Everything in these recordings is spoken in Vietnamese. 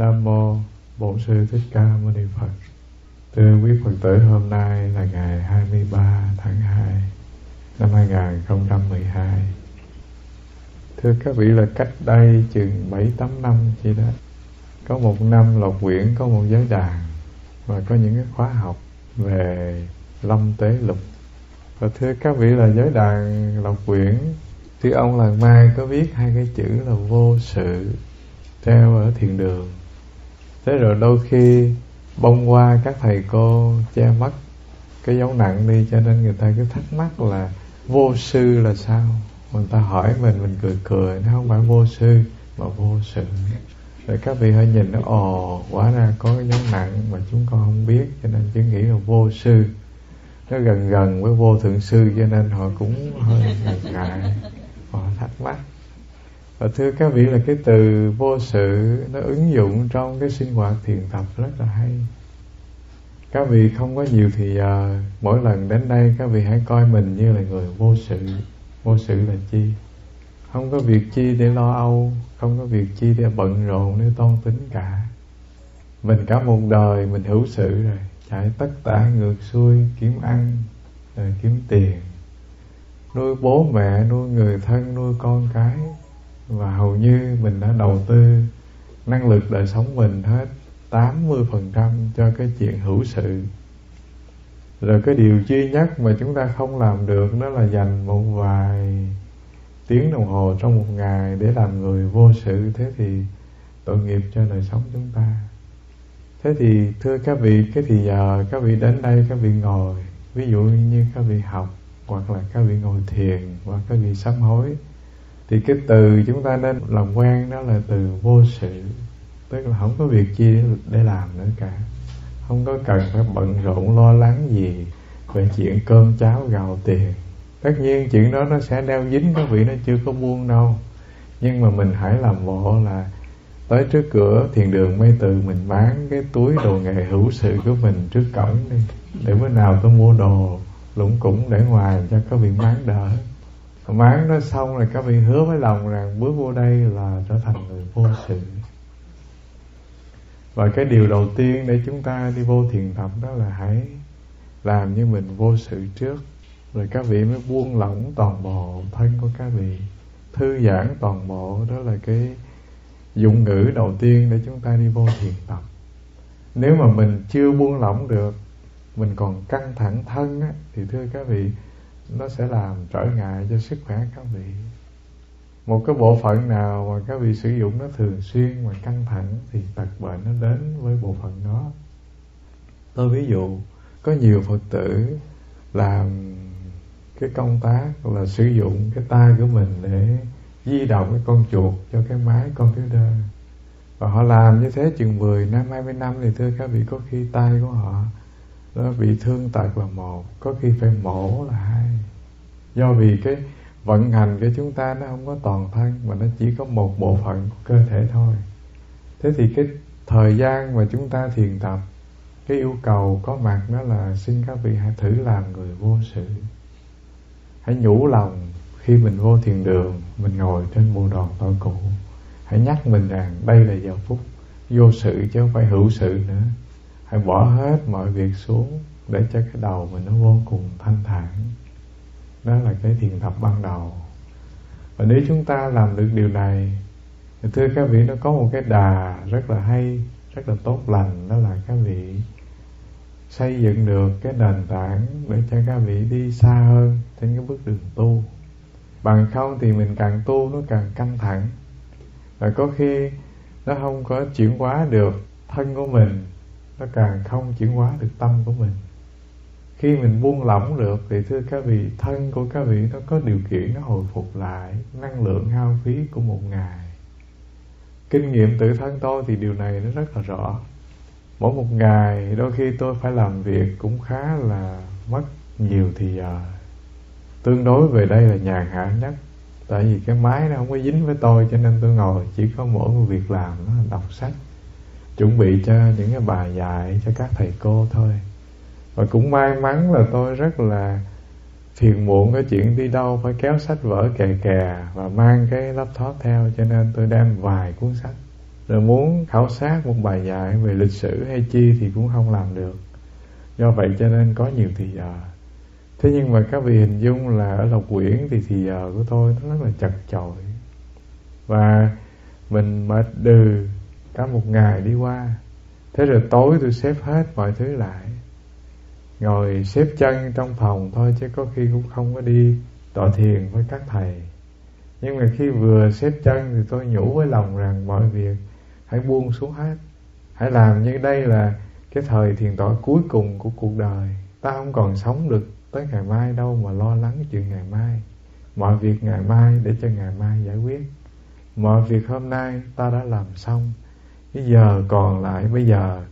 Nam Mô Bổn Sư Thích Ca Mâu Ni Phật. Thưa quý Phật tử, hôm nay là ngày 23 tháng 2 năm 2012 Thưa các vị, là cách đây chừng 7-8 năm chỉ đó, Có một năm Lộc Quyển có một giới đàn Và có những cái khóa học về lâm tế lục. Và thưa các vị, là giới đàn Lộc Quyển Thưa ông Làng Mai có viết hai cái chữ là vô sự treo ở thiền đường thế rồi đôi khi bông qua các thầy cô che mất cái dấu nặng đi, cho nên người ta cứ thắc mắc là vô sư là sao? Người ta hỏi mình mình cười cười, nó không phải vô sư, mà vô sự. Rồi các vị hơi nhìn nó, ồ, quả ra có cái dấu nặng mà chúng con không biết, cho nên chỉ nghĩ là vô sư. Nó gần gần với vô thượng sư, cho nên họ cũng hơi ngại, họ thắc mắc và thưa các vị là cái từ vô sự nó ứng dụng trong cái sinh hoạt thiền tập rất là hay. Các vị không có nhiều thì giờ mỗi lần đến đây các vị hãy coi mình như là người vô sự. Vô sự là chi? Không có việc chi để lo âu, không có việc chi để bận rộn, để toan tính cả. Mình cả một đời mình hữu sự rồi, chạy tất tả ngược xuôi, kiếm ăn, rồi kiếm tiền. Nuôi bố mẹ, nuôi người thân, nuôi con cái và hầu như mình đã đầu tư năng lực đời sống mình hết 80% cho cái chuyện hữu sự. Rồi cái điều duy nhất mà chúng ta không làm được đó là dành một vài tiếng đồng hồ trong một ngày để làm người vô sự. Thế thì tội nghiệp cho đời sống chúng ta. Thế thì, thưa các vị, cái thì giờ các vị đến đây, các vị ngồi. Ví dụ như các vị học, hoặc là các vị ngồi thiền, hoặc các vị sám hối thì cái từ chúng ta nên làm quen đó là từ vô sự. Tức là không có việc chi để, làm nữa cả. Không có cần phải bận rộn lo lắng gì về chuyện cơm cháo gạo tiền. Tất nhiên chuyện đó nó sẽ đeo dính các vị nó chưa có buông đâu. Nhưng mà mình hãy làm bộ là tới trước cửa thiền đường mây từ mình bán cái túi đồ nghề hữu sự của mình trước cổng đi. Để bữa nào tôi mua đồ lũng củng để ngoài cho các vị bán đỡ mãn nó xong rồi các vị hứa với lòng rằng bước vô đây là trở thành người vô sự và cái điều đầu tiên để chúng ta đi vô thiền tập đó là hãy làm như mình vô sự trước rồi các vị mới buông lỏng toàn bộ thân của các vị. Thư giãn toàn bộ đó là cái dụng ngữ đầu tiên để chúng ta đi vô thiền tập. Nếu mà mình chưa buông lỏng được mình còn căng thẳng thân á, thì thưa các vị nó sẽ làm trở ngại cho sức khỏe các vị. Một cái bộ phận nào mà các vị sử dụng nó thường xuyên mà căng thẳng thì tật bệnh nó đến với bộ phận đó. Tôi ví dụ, có nhiều phật tử làm cái công tác là sử dụng cái tay của mình để di động cái con chuột cho cái máy computer. Và họ làm như thế chừng 10 năm 20 năm thì thưa các vị, có khi tay của họ nó bị thương tật là một, có khi phải mổ là hai. Do vì cái vận hành của chúng ta nó không có toàn thân mà nó chỉ có một bộ phận của cơ thể thôi. Thế thì cái thời gian mà chúng ta thiền tập, cái yêu cầu có mặt đó là xin các vị hãy thử làm người vô sự. Hãy nhủ lòng khi mình vô thiền đường, mình ngồi trên bộ đoàn tội cụ hãy nhắc mình rằng đây là giờ phút vô sự chứ không phải hữu sự nữa hãy bỏ hết mọi việc xuống để cho cái đầu mình nó vô cùng thanh thản. Đó là cái thiền tập ban đầu. Và nếu chúng ta làm được điều này, thì thưa các vị, nó có một cái đà rất là hay, rất là tốt lành, đó là các vị xây dựng được cái nền tảng để cho các vị đi xa hơn trên cái bước đường tu. Bằng không thì mình càng tu nó càng căng thẳng. Và có khi nó không có chuyển hóa được thân của mình nó càng không chuyển hóa được tâm của mình. Khi mình buông lỏng được thì thưa các vị, thân của các vị nó có điều kiện nó hồi phục lại năng lượng hao phí của một ngày. Kinh nghiệm tự thân tôi thì điều này nó rất là rõ. Mỗi một ngày đôi khi tôi phải làm việc cũng khá là mất nhiều thì giờ. Tương đối về đây là nhàn hạ nhất, tại vì cái máy nó không có dính với tôi cho nên tôi ngồi, chỉ có mỗi một việc làm đó là đọc sách chuẩn bị cho những cái bài dạy cho các thầy cô thôi. Và cũng may mắn là tôi rất là phiền muộn cái chuyện đi đâu phải kéo sách vở kè kè và mang cái laptop theo, cho nên tôi đem vài cuốn sách. Rồi muốn khảo sát một bài dạy về lịch sử hay chi thì cũng không làm được. Do vậy cho nên có nhiều thì giờ. Thế nhưng mà các vị hình dung là ở lộc quyển thì thì giờ của tôi nó rất là chật chội. Và mình mệt đừ cả một ngày đi qua. Thế rồi tối tôi xếp hết mọi thứ lại. Ngồi xếp chân trong phòng thôi chứ có khi cũng không có đi tọa thiền với các thầy. Nhưng mà khi vừa xếp chân thì tôi nhủ với lòng rằng mọi việc hãy buông xuống hết. Hãy làm như đây là cái thời thiền tọa cuối cùng của cuộc đời. Ta không còn sống được tới ngày mai đâu mà lo lắng chuyện ngày mai. Mọi việc ngày mai để cho ngày mai giải quyết. Mọi việc hôm nay ta đã làm xong cái giờ còn lại, bây giờ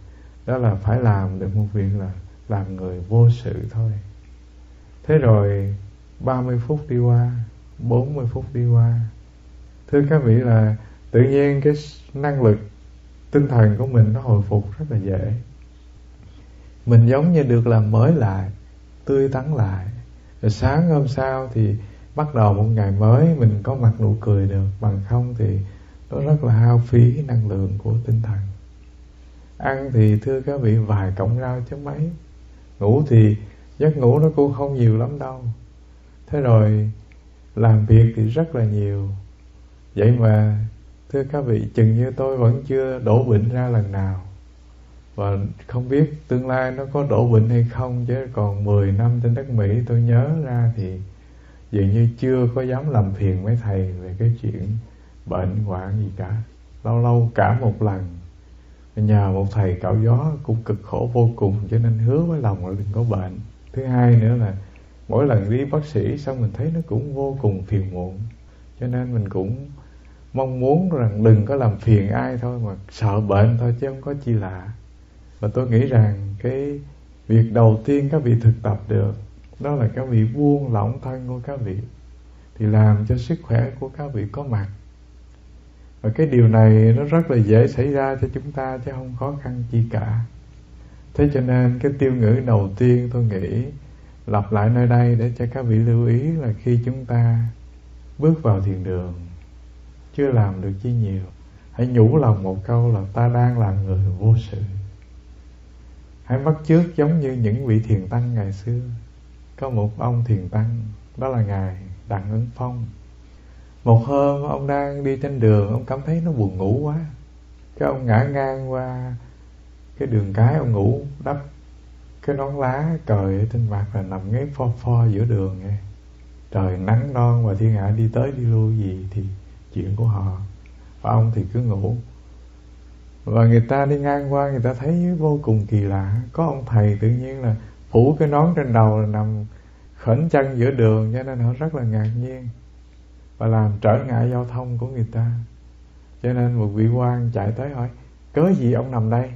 đó là phải làm được một việc là làm người vô sự thôi. Thế rồi 30 phút đi qua 40 phút đi qua. Thưa các vị là tự nhiên cái năng lực tinh thần của mình nó hồi phục rất là dễ. Mình giống như được làm mới lại, tươi tắn lại. Rồi sáng hôm sau thì bắt đầu một ngày mới, mình có mặt nụ cười được. Bằng không thì nó rất là hao phí năng lượng của tinh thần. Ăn thì thưa các vị, vài cọng rau chứ mấy. Ngủ thì giấc ngủ nó cũng không nhiều lắm đâu. Thế rồi, làm việc thì rất là nhiều. Vậy mà, thưa các vị, chừng như tôi vẫn chưa đổ bệnh ra lần nào. Và không biết tương lai nó có đổ bệnh hay không, chứ còn 10 năm trên đất Mỹ tôi nhớ ra thì dường như chưa có dám làm phiền mấy thầy về cái chuyện bệnh hoạn gì cả. Lâu lâu cả một lần, nhờ một thầy cạo gió cũng cực khổ vô cùng, cho nên hứa với lòng là đừng có bệnh. Thứ hai nữa là mỗi lần đi bác sĩ xong mình thấy nó cũng vô cùng phiền muộn. Cho nên mình cũng mong muốn rằng đừng có làm phiền ai thôi, mà sợ bệnh thôi chứ không có chi lạ. Và tôi nghĩ rằng cái việc đầu tiên các vị thực tập được, đó là các vị buông lỏng thân của các vị, thì làm cho sức khỏe của các vị có mặt và cái điều này nó rất là dễ xảy ra cho chúng ta chứ không khó khăn chi cả. Thế cho nên cái tiêu ngữ đầu tiên tôi nghĩ lặp lại nơi đây để cho các vị lưu ý là khi chúng ta bước vào thiền đường, chưa làm được chi nhiều, hãy nhủ lòng một câu là ta đang là người vô sự. Hãy bắt chước giống như những vị thiền tăng ngày xưa. Có một ông thiền tăng, đó là ngài đặng ứng phong một hôm ông đang đi trên đường, ông cảm thấy nó buồn ngủ quá. Cái ông ngã ngang qua cái đường cái ông ngủ, đắp cái nón lá trời ở trên mặt là nằm ngay pho pho giữa đường nghe. Trời nắng non và thiên hạ đi tới đi lui gì thì chuyện của họ. Và ông thì cứ ngủ. Và người ta đi ngang qua, người ta thấy vô cùng kỳ lạ. Có ông thầy tự nhiên là phủ cái nón trên đầu là nằm khẩn chân giữa đường, cho nên họ rất là ngạc nhiên và làm trở ngại giao thông của người ta. Cho nên một vị quan chạy tới hỏi, cớ gì ông nằm đây?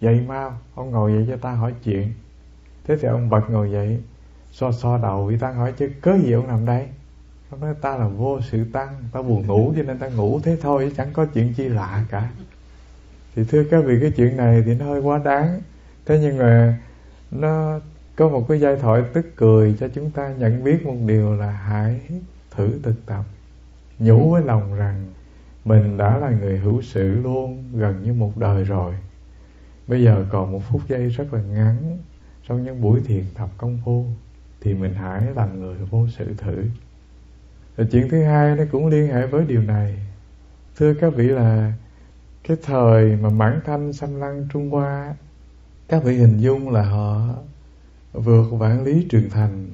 Dậy mau, ông ngồi dậy cho ta hỏi chuyện. Thế thì ông bật ngồi dậy, so so đầu vị tăng hỏi, chứ cớ gì ông nằm đây? Ông nói, ta là vô sự tăng, ta buồn ngủ cho nên ta ngủ thế thôi, chẳng có chuyện chi lạ cả. Thì thưa các vị, cái chuyện này thì nó hơi quá đáng. Thế nhưng mà nó có một cái giai thoại tức cười cho chúng ta nhận biết một điều là hãy thử thực tập nhủ với lòng rằng mình đã là người hữu sự luôn, gần như một đời rồi. Bây giờ còn một phút giây rất là ngắn trong những buổi thiền tập công phu, thì mình hãy làm người vô sự thử. Và chuyện thứ hai nó cũng liên hệ với điều này. Thưa các vị là cái thời mà mãn thanh xâm lăng, trung hoa, các vị hình dung là họ vượt vạn lý trường thành,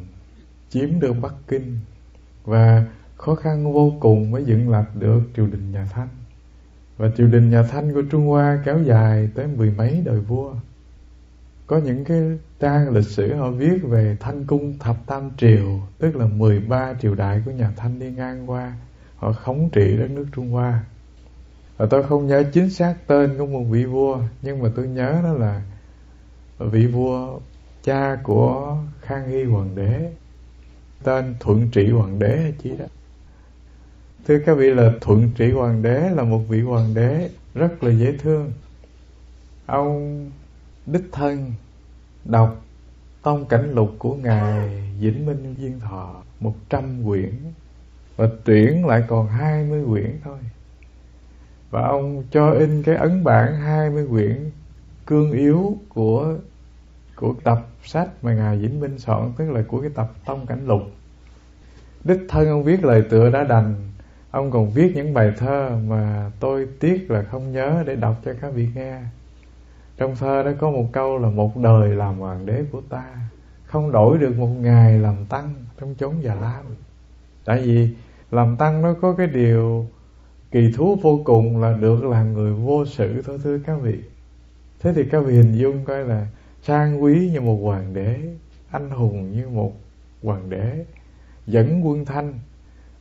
chiếm được bắc kinh và khó khăn vô cùng mới dựng lập được triều đình nhà thanh. Và triều đình nhà thanh của trung hoa kéo dài tới mười mấy đời vua. Có những cái trang lịch sử họ viết về thanh cung thập tam triều, tức là 13 triều đại của nhà thanh đi ngang qua, họ khống trị đất nước trung hoa. Và tôi không nhớ chính xác tên của một vị vua, nhưng mà tôi nhớ đó là vị vua cha của khang hy hoàng đế tên thuận trị hoàng đế hay chi đó. Thưa các vị là thuận trị hoàng đế là một vị hoàng đế rất là dễ thương. Ông đích thân đọc tông cảnh lục của ngài vĩnh minh viên thọ một trăm quyển và tuyển lại còn hai mươi quyển thôi. Và ông cho in cái ấn bản 20 quyển cương yếu của của tập sách mà ngài Vĩnh Minh soạn, tức là của cái tập Tông Cảnh Lục. Đích thân ông viết lời tựa đã đành, ông còn viết những bài thơ mà tôi tiếc là không nhớ để đọc cho các vị nghe. Trong thơ đó có một câu là một đời làm hoàng đế của ta, không đổi được một ngày làm tăng trong chốn già lam. Tại vì làm tăng nó có cái điều kỳ thú vô cùng là được làm người vô sự thôi, thưa các vị. Thế thì các vị hình dung coi là sang quý như một hoàng đế, anh hùng như một hoàng đế, dẫn quân thanh,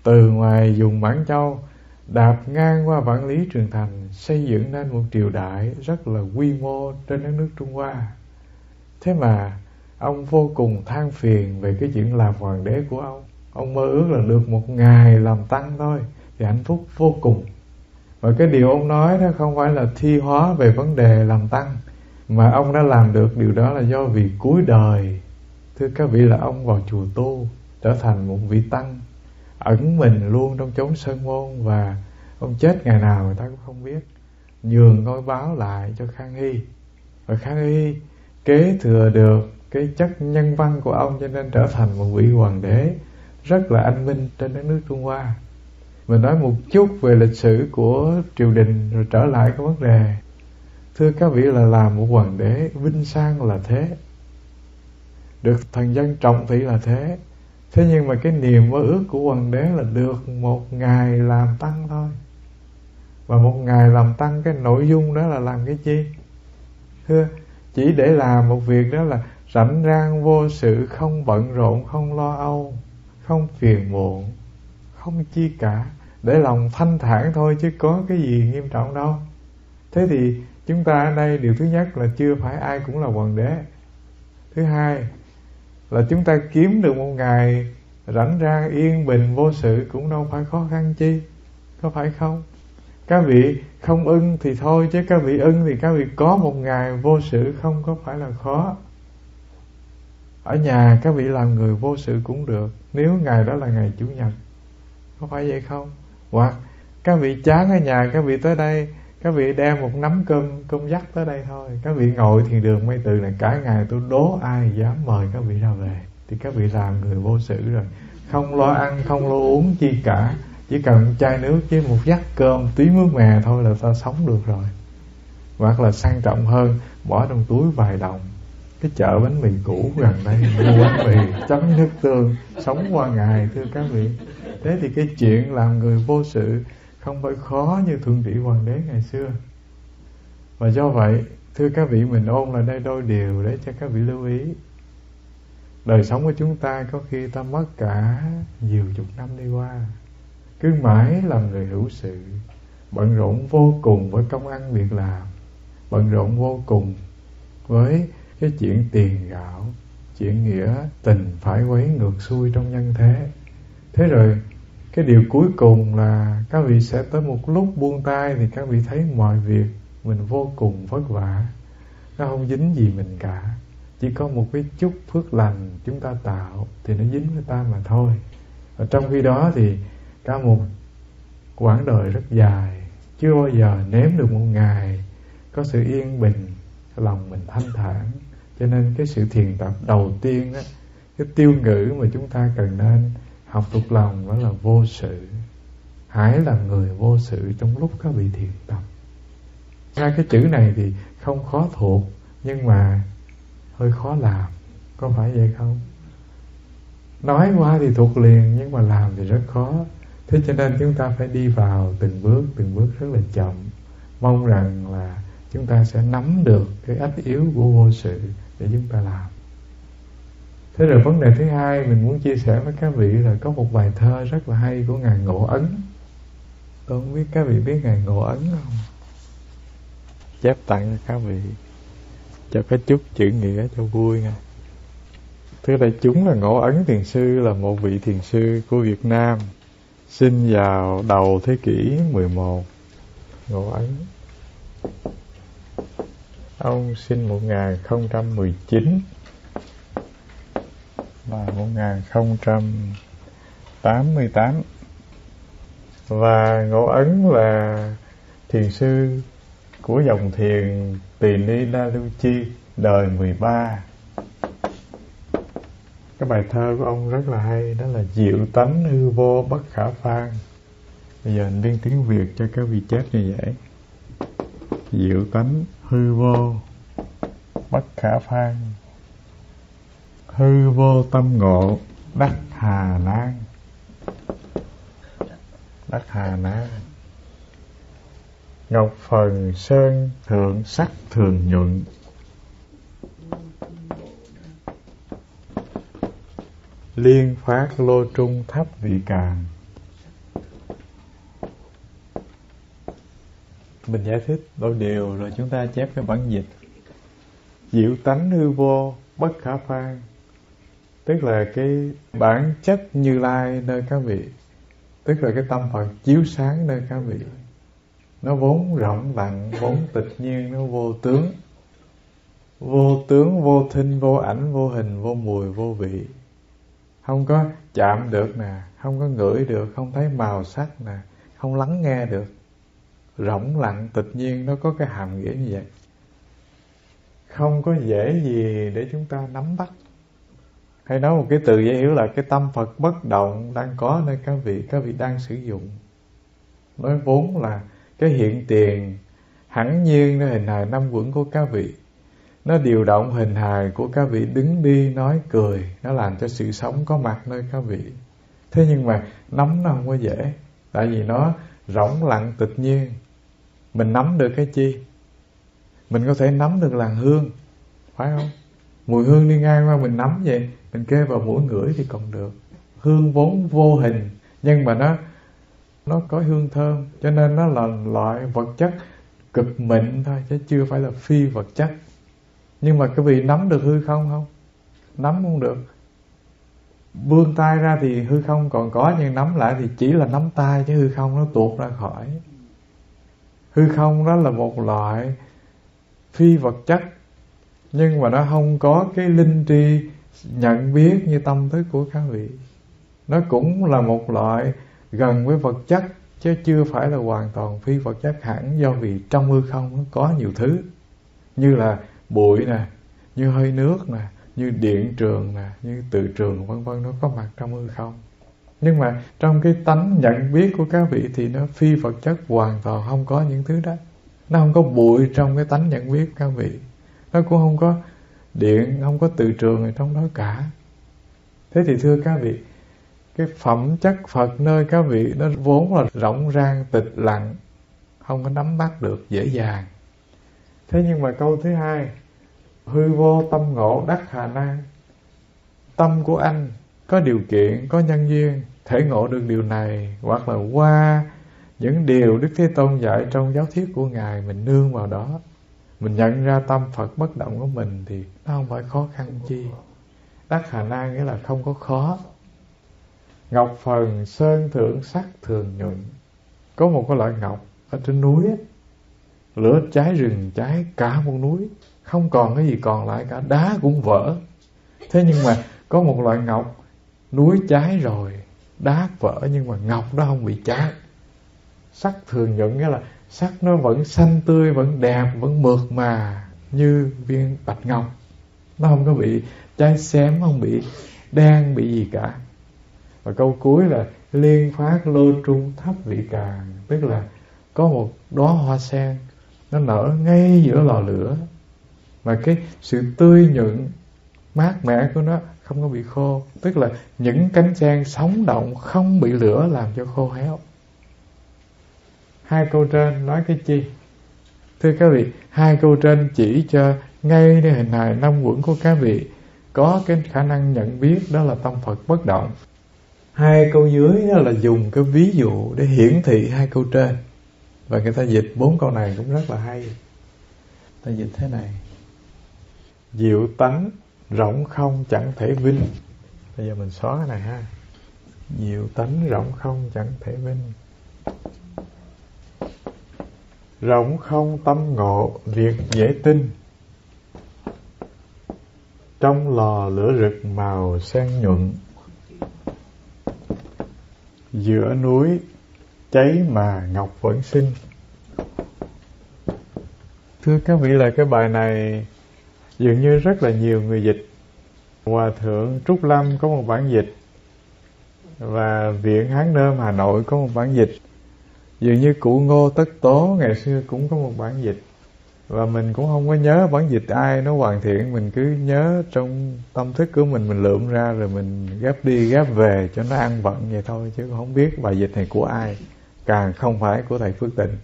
từ ngoài dùng Mãn Châu, đạp ngang qua vạn lý trường thành, xây dựng nên một triều đại rất là quy mô trên đất nước Trung Hoa. Thế mà, ông vô cùng than phiền về cái chuyện làm hoàng đế của ông. Ông mơ ước là được một ngày làm tăng thôi, thì hạnh phúc vô cùng. Và cái điều ông nói đó không phải là thi hóa về vấn đề làm tăng mà ông đã làm được điều đó là do vì cuối đời thưa các vị là ông vào chùa tu, trở thành một vị tăng, ẩn mình luôn trong chốn sơn môn và ông chết ngày nào người ta cũng không biết nhường ngôi báo lại cho khang hy và khang hy kế thừa được cái chất nhân văn của ông cho nên trở thành một vị hoàng đế rất là anh minh trên đất nước Trung Hoa. Mình nói một chút về lịch sử của triều đình rồi trở lại cái vấn đề. Thưa các vị là làm một hoàng đế vinh sang là thế. Được thần dân trọng thị là thế. Thế nhưng mà cái niềm mơ ước của hoàng đế là được một ngày làm tăng thôi. Và một ngày làm tăng cái nội dung đó là làm cái chi? Thưa, chỉ để làm một việc đó là rảnh rang vô sự không bận rộn không lo âu không phiền muộn không chi cả để lòng thanh thản thôi chứ có cái gì nghiêm trọng đâu thế thì chúng ta ở đây điều thứ nhất là chưa phải ai cũng là hoàng đế. Thứ hai là chúng ta kiếm được một ngày rảnh rang, yên bình, vô sự cũng đâu phải khó khăn chi. Có phải không? Các vị không ưng thì thôi, chứ các vị ưng thì các vị có một ngày vô sự không có phải là khó. Ở nhà các vị làm người vô sự cũng được, nếu ngày đó là ngày chủ nhật. Có phải vậy không? Hoặc các vị chán ở nhà các vị tới đây các vị đem một nắm cơm cơm dắt tới đây thôi. Các vị ngồi thiền đường mây từ này, cả ngày tôi đố ai dám mời các vị ra về, thì các vị làm người vô sự rồi. Không lo ăn, không lo uống chi cả. Chỉ cần một chai nước với một dắt cơm tí mướt mè thôi là ta sống được rồi. Hoặc là sang trọng hơn, bỏ trong túi vài đồng. Cái chợ bánh mì cũ gần đây, mua bánh mì, chấm nước tương, sống qua ngày thưa các vị. Thế thì cái chuyện làm người vô sự không phải khó như thượng trị hoàng đế ngày xưa. Và do vậy, thưa các vị, mình ôn lại đây đôi điều để cho các vị lưu ý. Đời sống của chúng ta có khi ta mất cả nhiều chục năm đi qua. Cứ mãi làm người hữu sự, bận rộn vô cùng với công ăn việc làm, bận rộn vô cùng với cái chuyện tiền gạo, chuyện nghĩa tình phải quấy ngược xuôi trong nhân thế. Thế rồi cái điều cuối cùng là các vị sẽ tới một lúc buông tay thì các vị thấy mọi việc mình vô cùng vất vả. Nó không dính gì mình cả. Chỉ có một cái chút phước lành chúng ta tạo thì nó dính với ta mà thôi. Ở trong khi đó thì cả một quãng đời rất dài, chưa bao giờ nếm được một ngày có sự yên bình, lòng mình thanh thản. Cho nên cái sự thiền tập đầu tiên đó cái tiêu ngữ mà chúng ta cần nên học thuộc lòng đó là vô sự. Hãy là người vô sự trong lúc các vị thiền tập. Hai cái chữ này thì không khó thuộc, nhưng mà hơi khó làm. Có phải vậy không? Nói qua thì thuộc liền, nhưng mà làm thì rất khó. Thế cho nên chúng ta phải đi vào từng bước từng bước rất là chậm. Mong rằng là chúng ta sẽ nắm được cái ách yếu của vô sự để chúng ta làm thế rồi vấn đề thứ hai mình muốn chia sẻ với các vị là có một bài thơ rất là hay của ngài ngộ ấn. Tôi không biết các vị biết ngài ngộ ấn không? Chép tặng cho các vị, cho cái chút chữ nghĩa cho vui nha. Thưa đại chúng là ngộ ấn thiền sư là một vị thiền sư của việt nam, sinh vào đầu thế kỷ 11 ngộ ấn. Ông sinh 1019 là 1088 và Ngộ Ấn là thiền sư của dòng thiền Tỳ Ni Na Lưu Chi đời 13 cái bài thơ của ông rất là hay, đó là diệu tánh hư vô bất khả phan. Bây giờ anh biên tiếng việt cho các vị chết như vậy. Diệu tánh hư vô bất khả phan hư vô tâm ngộ, đắc hà nan đắc hà nan ngọc phần sơn thượng sắc thường nhuận. Liên phát lô trung thấp vị càng. Mình giải thích đôi điều rồi chúng ta chép cái bản dịch. Diệu tánh hư vô bất khả phan tức là cái bản chất như lai nơi các vị. Tức là cái tâm phật chiếu sáng nơi các vị. Nó vốn rộng lặng, vốn tịch nhiên, nó vô tướng. Vô tướng, vô thinh, vô ảnh, vô hình, vô mùi, vô vị. Không có chạm được nè, không có ngửi được, không thấy màu sắc nè, không lắng nghe được. Rỗng lặng, tịch nhiên, nó có cái hàm nghĩa như vậy. Không có dễ gì để chúng ta nắm bắt hay nói một cái từ dễ hiểu là cái tâm Phật bất động đang có nơi các vị các vị đang sử dụng. Nói vốn là cái hiện tiền, hẳn nhiên nó hình hài năm quẩn của các vị. Nó điều động hình hài của các vị đứng đi nói cười, nó làm cho sự sống có mặt nơi các vị. Thế nhưng mà nắm nó không có dễ, tại vì nó rỗng lặng tịch nhiên. Mình nắm được cái chi? Mình có thể nắm được làn hương, phải không? Mùi hương đi ngang qua mình nắm vậy mình kê vào mũi ngửi thì còn được. Hương vốn vô hình, nhưng mà nó nó có hương thơm, cho nên nó là loại vật chất cực mịn thôi, chứ chưa phải là phi vật chất. Nhưng mà cái vị nắm được hư không không? Nắm không được. Vươn tay ra thì hư không, còn có, nhưng nắm lại thì chỉ là nắm tay chứ hư không nó tuột ra khỏi. Hư không đó là một loại phi vật chất, nhưng mà nó không có cái linh tri nhận biết như tâm thức của các vị. Nó cũng là một loại gần với vật chất, chứ chưa phải là hoàn toàn phi vật chất hẳn, do vì trong hư không nó có nhiều thứ. Như là bụi nè, như hơi nước nè, như điện trường nè, như từ trường, vân vân, nó có mặt trong hư không. Nhưng mà trong cái tánh nhận biết của các vị thì nó phi vật chất hoàn toàn không có những thứ đó. Nó không có bụi trong cái tánh nhận biết của các vị. Nó cũng không có điện, không có từ trường ở trong đó cả. Thế thì thưa các vị, cái phẩm chất phật nơi các vị, nó vốn là rộng rang, tịch lặng, không có nắm bắt được, dễ dàng. Thế nhưng mà câu thứ hai, hư vô tâm ngộ đắc hà nan. Tâm của anh có điều kiện, có nhân duyên, thể ngộ được điều này, hoặc là qua những điều đức thế tôn dạy trong giáo thuyết của ngài mình nương vào đó mình nhận ra tâm phật bất động của mình thì nó không phải khó khăn chi. Đắc hà nan nghĩa là không có khó. Ngọc phần sơn thượng sắc thường nhuận. Có một cái loại ngọc ở trên núi ấy, lửa cháy rừng cháy cả một núi. Không còn cái gì còn lại cả đá cũng vỡ. Thế nhưng mà có một loại ngọc núi cháy rồi đá vỡ nhưng mà ngọc nó không bị cháy. Sắc thường nhuận nghĩa là sắc nó vẫn xanh tươi, vẫn đẹp, vẫn mượt mà như viên bạch ngọc. Nó không có bị cháy xém không bị đen, bị gì cả. Và câu cuối là liên phát lô trung thấp vị càng, tức là có một đóa hoa sen, nó nở ngay giữa lò lửa. Mà cái sự tươi nhuận, mát mẻ của nó không có bị khô, tức là những cánh sen sống động không bị lửa làm cho khô héo hai câu trên nói cái chi? Thưa các vị, hai câu trên chỉ cho ngay hình hài năm quẩn của các vị. Có cái khả năng nhận biết đó là tâm Phật bất động. Hai câu dưới đó là dùng cái ví dụ để hiển thị hai câu trên. Và người ta dịch bốn câu này cũng rất là hay. Ta dịch thế này. Diệu tánh rộng không chẳng thể vinh. Bây giờ mình xóa cái này ha. Diệu tánh rộng không chẳng thể vinh rộng không tâm ngộ việc dễ tin. Trong lò lửa rực màu sen nhuận, giữa núi cháy mà ngọc vẫn sinh. Thưa các vị là cái bài này dường như rất là nhiều người dịch. Hòa thượng trúc lâm có một bản dịch và viện hán nôm hà nội có một bản dịch dường như cụ ngô tất tố ngày xưa cũng có một bản dịch. Và mình cũng không có nhớ bản dịch ai nó hoàn thiện. Mình cứ nhớ trong tâm thức của mình mình lượm ra rồi mình ghép đi ghép về cho nó ăn vận vậy thôi, chứ không biết bài dịch này của ai. Càng không phải của thầy phước tịnh.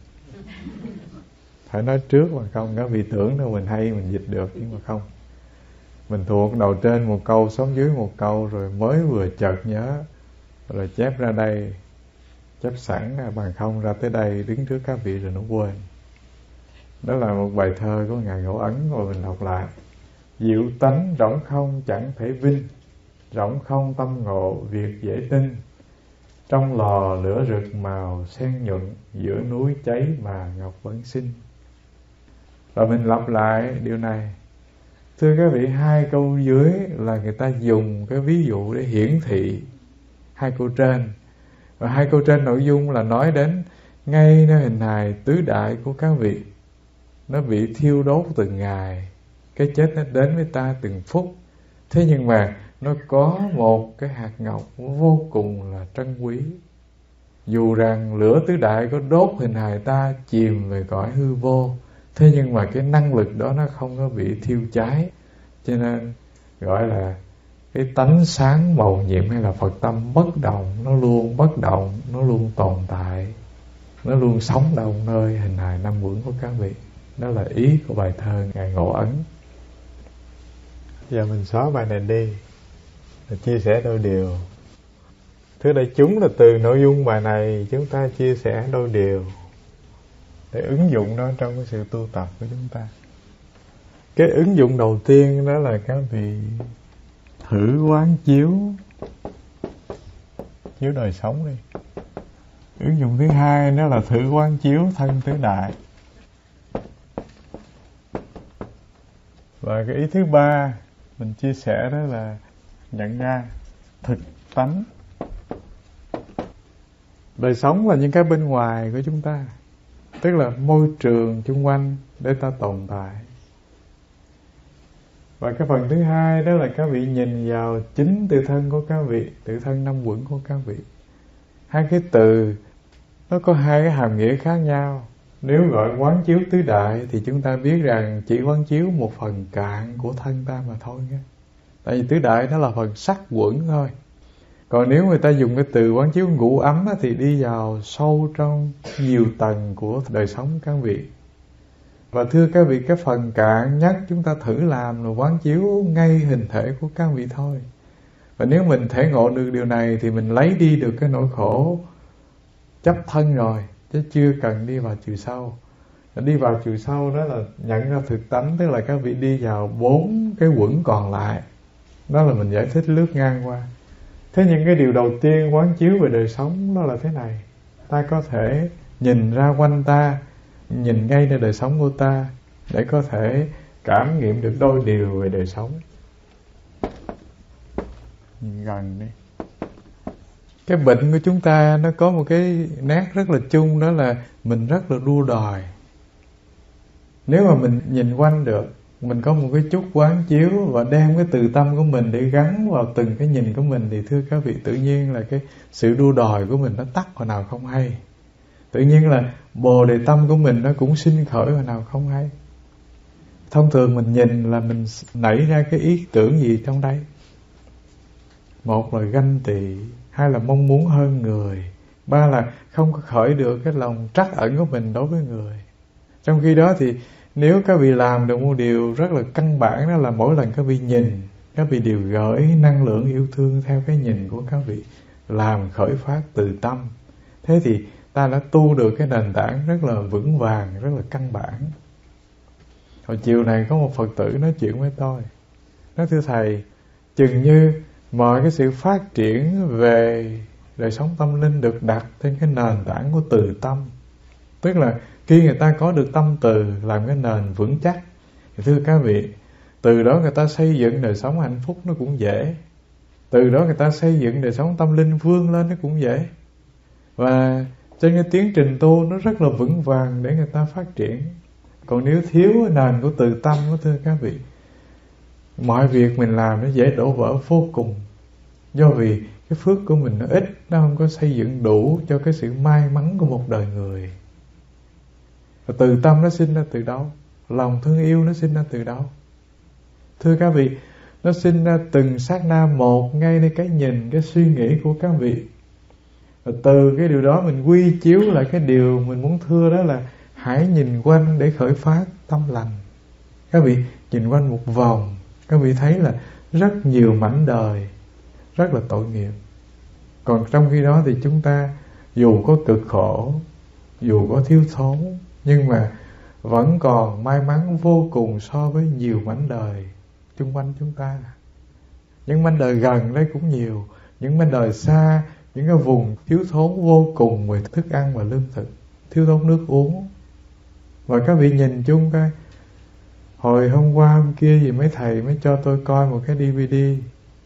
Phải nói trước mà không có vì tưởng đâu mình hay mình dịch được, nhưng mà không. Mình thuộc đầu trên một câu, sống dưới một câu, rồi mới vừa chợt nhớ, rồi chép ra đây chấp sẵn bằng không ra tới đây đứng trước các vị rồi nó quên. Đó là một bài thơ của ngài ngẫu ấn rồi mình đọc lại. Diệu tánh rỗng không chẳng thể vinh, rỗng không tâm ngộ việc dễ tin. Trong lò lửa rực màu sen nhuận, giữa núi cháy mà ngọc vẫn sinh và mình lặp lại điều này. Thưa các vị, hai câu dưới là người ta dùng cái ví dụ để hiển thị hai câu trên và hai câu trên nội dung là nói đến ngay nơi hình hài tứ đại của các vị. Nó bị thiêu đốt từng ngày cái chết nó đến với ta từng phút. Thế nhưng mà nó có một cái hạt ngọc vô cùng là trân quý. Dù rằng lửa tứ đại có đốt hình hài ta chìm về cõi hư vô, thế nhưng mà cái năng lực đó nó không có bị thiêu cháy. Cho nên gọi là cái tánh sáng màu nhiệm hay là phật tâm bất động, nó luôn bất động, nó luôn tồn tại, nó luôn sống đồng nơi hình hài năm quẩn của các vị. Đó là ý của bài thơ ngài ngộ ấn. Giờ mình xóa bài này đi và chia sẻ đôi điều. Thứ đại chúng, là từ nội dung bài này chúng ta chia sẻ đôi điều để ứng dụng nó trong cái sự tu tập của chúng ta. Cái ứng dụng đầu tiên đó là các vị thử quán chiếu. Chiếu đời sống đi. Ứng dụng thứ hai nó là thử quán chiếu thân tứ đại. Và cái ý thứ ba mình chia sẻ đó là nhận ra thực tánh. Đời sống là những cái bên ngoài của chúng ta, tức là môi trường chung quanh để ta tồn tại và cái phần thứ hai đó là các vị nhìn vào chính tự thân của các vị, tự thân năm quẩn của các vị hai cái từ, nó có hai cái hàm nghĩa khác nhau nếu gọi quán chiếu tứ đại thì chúng ta biết rằng chỉ quán chiếu một phần cạn của thân ta mà thôi nhé. Tại vì tứ đại nó là phần sắc quẩn thôi. Còn nếu người ta dùng cái từ quán chiếu ngũ ấm thì đi vào sâu trong nhiều tầng của đời sống các vị. Và thưa các vị, cái phần cạn nhất chúng ta thử làm là quán chiếu ngay hình thể của các vị thôi. Và nếu mình thể ngộ được điều này thì mình lấy đi được cái nỗi khổ chấp thân rồi, chứ chưa cần đi vào chiều sâu. Đi vào chiều sâu đó là nhận ra thực tánh, tức là các vị đi vào bốn cái quẩn còn lại. Đó là mình giải thích lướt ngang qua. Thế nhưng cái điều đầu tiên quán chiếu về đời sống đó là thế này. Ta có thể nhìn ra quanh ta nhìn ngay nơi đời sống của ta để có thể cảm nghiệm được đôi điều về đời sống. Nhìn gần đi. Cái bệnh của chúng ta nó có một cái nét rất là chung, đó là mình rất là đua đòi. Nếu mà mình nhìn quanh được, mình có một cái chút quán chiếu và đem cái từ tâm của mình để gắn vào từng cái nhìn của mình, thì thưa các vị, tự nhiên là cái sự đua đòi của mình nó tắt hồi nào không hay tự nhiên là bồ đề tâm của mình nó cũng sinh khởi hồi nào không hay. Thông thường mình nhìn là mình nảy ra cái ý tưởng gì trong đây? Một là ganh tị, hai là mong muốn hơn người, ba là không có khởi được cái lòng trắc ẩn của mình đối với người. Trong khi đó thì nếu các vị làm được một điều rất là căn bản, đó là mỗi lần các vị nhìn, các vị đều gửi năng lượng yêu thương theo cái nhìn của các vị làm khởi phát từ tâm. Thế thì ta đã tu được cái nền tảng rất là vững vàng, rất là căn bản. Hồi chiều này có một phật tử nói chuyện với tôi. Nói, thưa thầy, chừng như mọi cái sự phát triển về đời sống tâm linh được đặt trên cái nền tảng của từ tâm. Tức là khi người ta có được tâm từ làm cái nền vững chắc, thì thưa các vị, từ đó người ta xây dựng đời sống hạnh phúc nó cũng dễ. Từ đó người ta xây dựng đời sống tâm linh vươn lên nó cũng dễ. Và cho nên tiến trình tu nó rất là vững vàng để người ta phát triển. Còn nếu thiếu nền của từ tâm đó, thưa các vị, mọi việc mình làm nó dễ đổ vỡ vô cùng. Do vì cái phước của mình nó ít, nó không có xây dựng đủ cho cái sự may mắn của một đời người. Và từ tâm nó sinh ra từ đâu lòng thương yêu nó sinh ra từ đâu thưa các vị, nó sinh ra từng sát na một, ngay nơi cái nhìn, cái suy nghĩ của các vị và từ cái điều đó mình quy chiếu lại cái điều mình muốn thưa đó là hãy nhìn quanh để khởi phát tâm lành. Các vị nhìn quanh một vòng, các vị thấy là rất nhiều mảnh đời, rất là tội nghiệp. Còn trong khi đó thì chúng ta dù có cực khổ, dù có thiếu thốn, nhưng mà vẫn còn may mắn vô cùng so với nhiều mảnh đời chung quanh chúng ta. Những mảnh đời gần đấy cũng nhiều, những mảnh đời xa những cái vùng thiếu thốn vô cùng về thức ăn và lương thực, thiếu thốn nước uống. Và các vị nhìn chung coi, hồi hôm qua, hôm kia gì mấy thầy mới cho tôi coi một cái DVD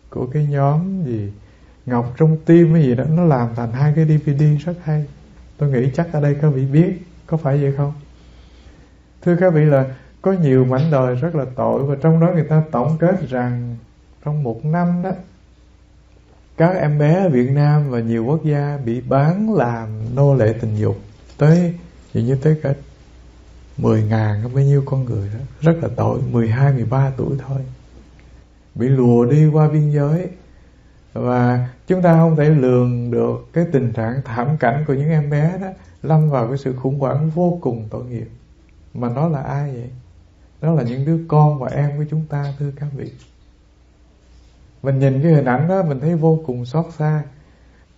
của cái nhóm gì Ngọc trong tim cái gì đó, nó làm thành hai cái DVD rất hay. Tôi nghĩ chắc ở đây các vị biết, có phải vậy không? Thưa các vị là, có nhiều mảnh đời rất là tội và trong đó người ta tổng kết rằng trong một năm đó các em bé ở Việt Nam và nhiều quốc gia bị bán làm nô lệ tình dục tới chỉ như tới cả 10 ngàn bao nhiêu con người đó. Rất là tội 12 13 tuổi thôi. Bị lùa đi qua biên giới. Và chúng ta không thể lường được cái tình trạng thảm cảnh của những em bé đó lâm vào cái sự khủng hoảng vô cùng tội nghiệp. Mà nó là ai vậy? Đó là những đứa con và em của chúng ta, thưa các vị mình nhìn cái hình ảnh đó, mình thấy vô cùng xót xa.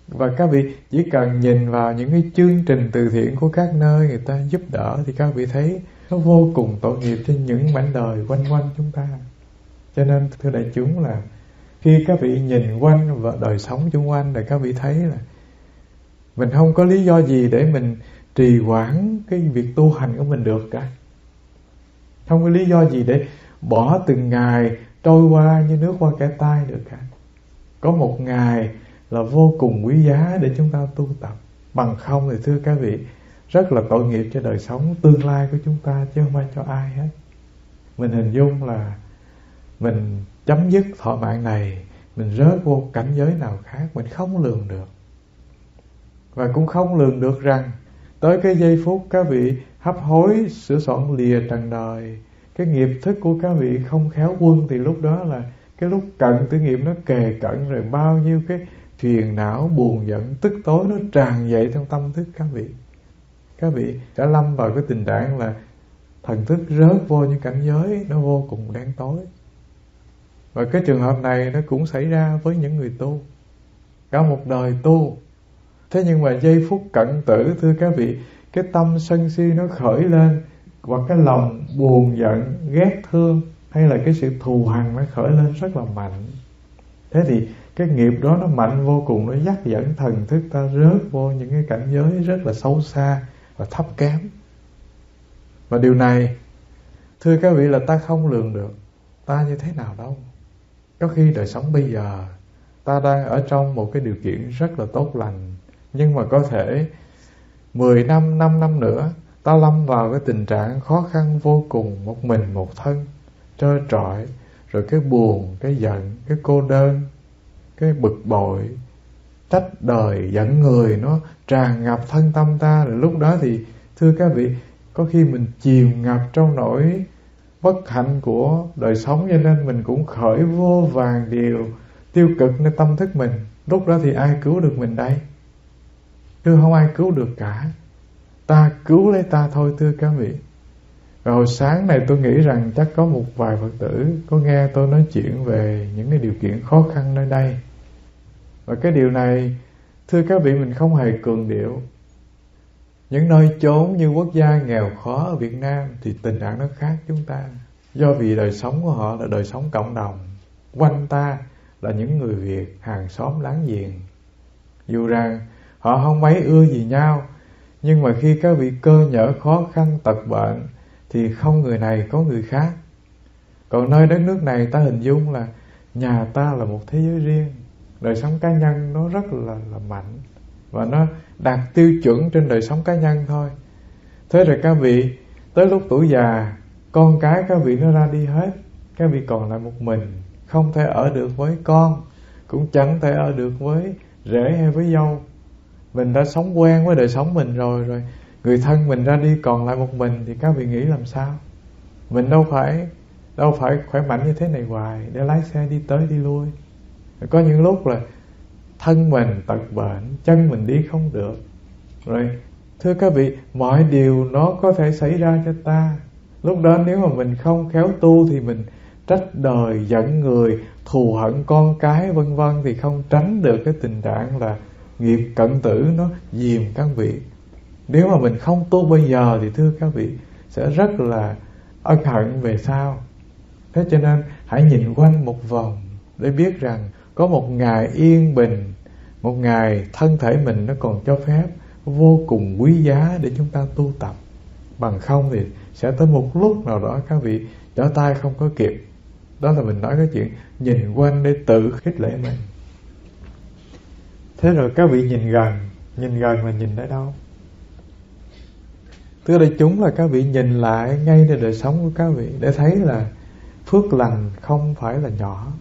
Và các vị chỉ cần nhìn vào những cái chương trình từ thiện của các nơi người ta giúp đỡ thì các vị thấy nó vô cùng tội nghiệp trên những mảnh đời quanh quanh chúng ta. Cho nên, thưa đại chúng, là khi các vị nhìn quanh và đời sống chung quanh thì các vị thấy là mình không có lý do gì để mình trì hoãn cái việc tu hành của mình được cả. Không có lý do gì để bỏ từng ngày trôi qua như nước qua kẻ tay được cả. Có một ngày là vô cùng quý giá để chúng ta tu tập. Bằng không thì thưa các vị, rất là tội nghiệp cho đời sống tương lai của chúng ta chứ không phải cho ai hết. Mình hình dung là mình chấm dứt thọ mạng này, mình rớt vô cảnh giới nào khác, mình không lường được. Và cũng không lường được rằng, tới cái giây phút các vị hấp hối, sửa soạn lìa trần đời cái nghiệp thức của các vị không khéo quân thì lúc đó là cái lúc cận tử nghiệp nó kề cận rồi bao nhiêu cái phiền não, buồn giận, tức tối nó tràn dậy trong tâm thức các vị. Các vị đã lâm vào cái tình trạng là thần thức rớt vô những cảnh giới nó vô cùng đen tối. Và cái trường hợp này nó cũng xảy ra với những người tu. Cả một đời tu. Thế nhưng mà giây phút cận tử, thưa các vị, cái tâm sân si nó khởi lên hoặc cái lòng buồn giận ghét thương hay là cái sự thù hằn nó khởi lên rất là mạnh. Thế thì cái nghiệp đó nó mạnh vô cùng nó dắt dẫn thần thức ta rớt vô những cái cảnh giới rất là xấu xa và thấp kém. Và điều này thưa các vị là ta không lường được. Ta như thế nào đâu. Có khi đời sống bây giờ ta đang ở trong một cái điều kiện rất là tốt lành. Nhưng mà có thể 10 năm, 5 năm nữa ta lâm vào cái tình trạng khó khăn vô cùng, một mình một thân, trơ trọi, rồi cái buồn, cái giận, cái cô đơn, cái bực bội. Trách đời, giận người, nó tràn ngập thân tâm ta. Rồi lúc đó thì, thưa các vị, có khi mình chìm ngập trong nỗi bất hạnh của đời sống, cho nên mình cũng khởi vô vàng điều tiêu cực nơi tâm thức mình. Lúc đó thì ai cứu được mình đây? Thưa, không ai cứu được cả ta cứu lấy ta thôi thưa các vị và hồi sáng này tôi nghĩ rằng chắc có một vài Phật tử có nghe tôi nói chuyện về những cái điều kiện khó khăn nơi đây. Và cái điều này, thưa các vị mình không hề cường điệu. Những nơi chốn như quốc gia nghèo khó ở Việt Nam thì tình trạng nó khác chúng ta. Do vì đời sống của họ là đời sống cộng đồng. Quanh ta là những người Việt, hàng xóm láng giềng. Dù rằng họ không mấy ưa gì nhau, nhưng mà khi các vị cơ nhở khó khăn tật bệnh thì không người này có người khác. Còn nơi đất nước này ta hình dung là nhà ta là một thế giới riêng. Đời sống cá nhân nó rất là là mạnh và nó đạt tiêu chuẩn trên đời sống cá nhân thôi. Thế rồi các vị, tới lúc tuổi già, con cái các vị nó ra đi hết. Các vị còn lại một mình, không thể ở được với con, cũng chẳng thể ở được với rể hay với dâu mình đã sống quen với đời sống mình rồi rồi người thân mình ra đi còn lại một mình thì các vị nghĩ làm sao? Mình đâu phải đâu phải khỏe mạnh như thế này hoài, để lái xe đi tới đi lui. Có những lúc là thân mình tật bệnh, chân mình đi không được. Rồi, thưa các vị, mọi điều nó có thể xảy ra cho ta. Lúc đó nếu mà mình không khéo tu thì mình trách đời, giận người, thù hận con cái, vân vân thì không tránh được cái tình trạng là nghiệp cận tử nó dìm các vị. Nếu mà mình không tu bây giờ thì thưa các vị, sẽ rất là ân hận về sau. Thế cho nên hãy nhìn quanh một vòng để biết rằng có một ngày yên bình, một ngày thân thể mình nó còn cho phép, vô cùng quý giá để chúng ta tu tập. Bằng không thì sẽ tới một lúc nào đó các vị trở tay không có kịp. Đó là mình nói cái chuyện nhìn quanh để tự khích lệ mình thế rồi các vị nhìn gần nhìn gần là nhìn ở đâu? Tức là chúng là các vị nhìn lại ngay đời sống của các vị để thấy là phước lành không phải là nhỏ.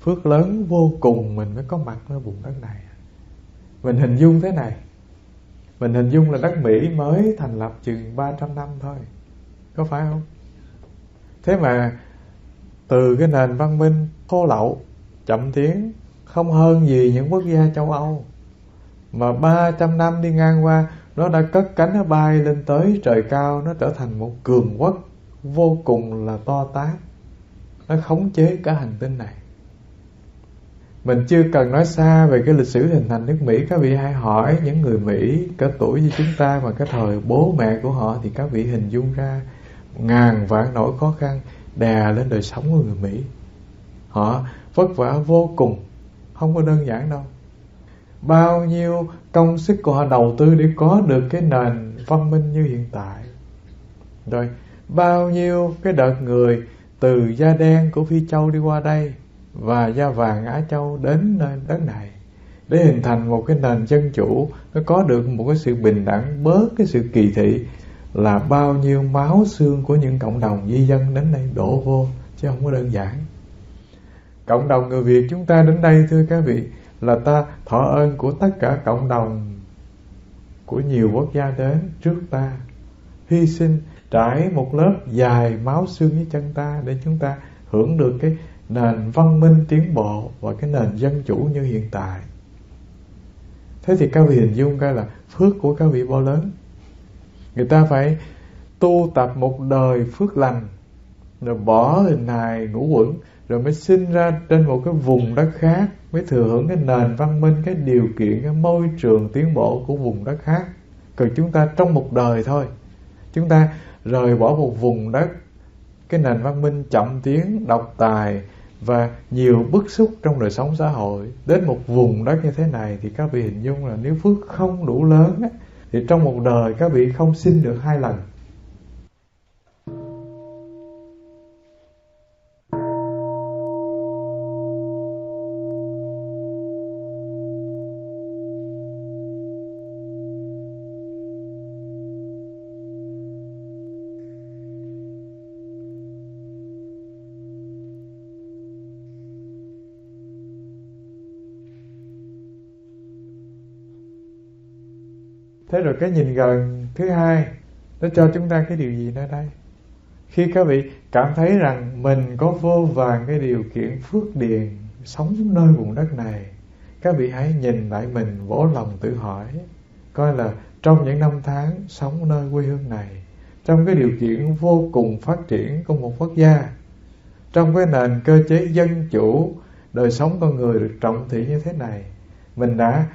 Phước lớn vô cùng mình mới có mặt ở vùng đất này. Mình hình dung thế này. Mình hình dung là đất Mỹ mới thành lập chừng 300 năm thôi. Có phải không? Thế mà từ cái nền văn minh thô lậu, chậm tiến không hơn gì những quốc gia châu Âu. Mà 300 năm đi ngang qua, nó đã cất cánh nó bay lên tới trời cao, nó trở thành một cường quốc vô cùng là to tát. Nó khống chế cả hành tinh này. Mình chưa cần nói xa về cái lịch sử hình thành nước Mỹ. Các vị hãy hỏi những người Mỹ có tuổi như chúng ta mà cái thời bố mẹ của họ thì các vị hình dung ra ngàn vạn nỗi khó khăn đè lên đời sống của người Mỹ. Họ vất vả vô cùng không có đơn giản đâu. Bao nhiêu công sức của họ đầu tư để có được cái nền văn minh như hiện tại. Rồi, bao nhiêu cái đợt người từ da đen của phi châu đi qua đây và da vàng Á Châu đến nơi đất này để hình thành một cái nền dân chủ nó có được một cái sự bình đẳng bớt cái sự kỳ thị là bao nhiêu máu xương của những cộng đồng di dân đến đây đổ vô chứ không có đơn giản cộng đồng người Việt chúng ta đến đây, thưa các vị, là ta thọ ơn của tất cả cộng đồng của nhiều quốc gia đến trước ta. Hy sinh, trải một lớp dài máu xương với chân ta để chúng ta hưởng được cái nền văn minh tiến bộ và cái nền dân chủ như hiện tại. Thế thì các vị hình dung coi là phước của các vị bao lớn. Người ta phải tu tập một đời phước lành, rồi bỏ hình hài ngũ quẩn rồi mới sinh ra trên một cái vùng đất khác, mới thừa hưởng cái nền văn minh, cái điều kiện, cái môi trường tiến bộ của vùng đất khác. Còn chúng ta trong một đời thôi. Chúng ta rời bỏ một vùng đất, cái nền văn minh chậm tiến, độc tài và nhiều bức xúc trong đời sống xã hội. Đến một vùng đất như thế này thì các vị hình dung là nếu phước không đủ lớn thì trong một đời các vị không sinh được hai lần. Cái nhìn gần thứ hai, nó cho chúng ta cái điều gì nữa đây? Khi các vị cảm thấy rằng mình có vô vàng cái điều kiện phước điền sống nơi vùng đất này, các vị hãy nhìn lại mình vỗ lòng tự hỏi, coi là trong những năm tháng sống nơi quê hương này, trong cái điều kiện vô cùng phát triển của một quốc gia, trong cái nền cơ chế dân chủ, đời sống con người được trọng thị như thế này, mình đã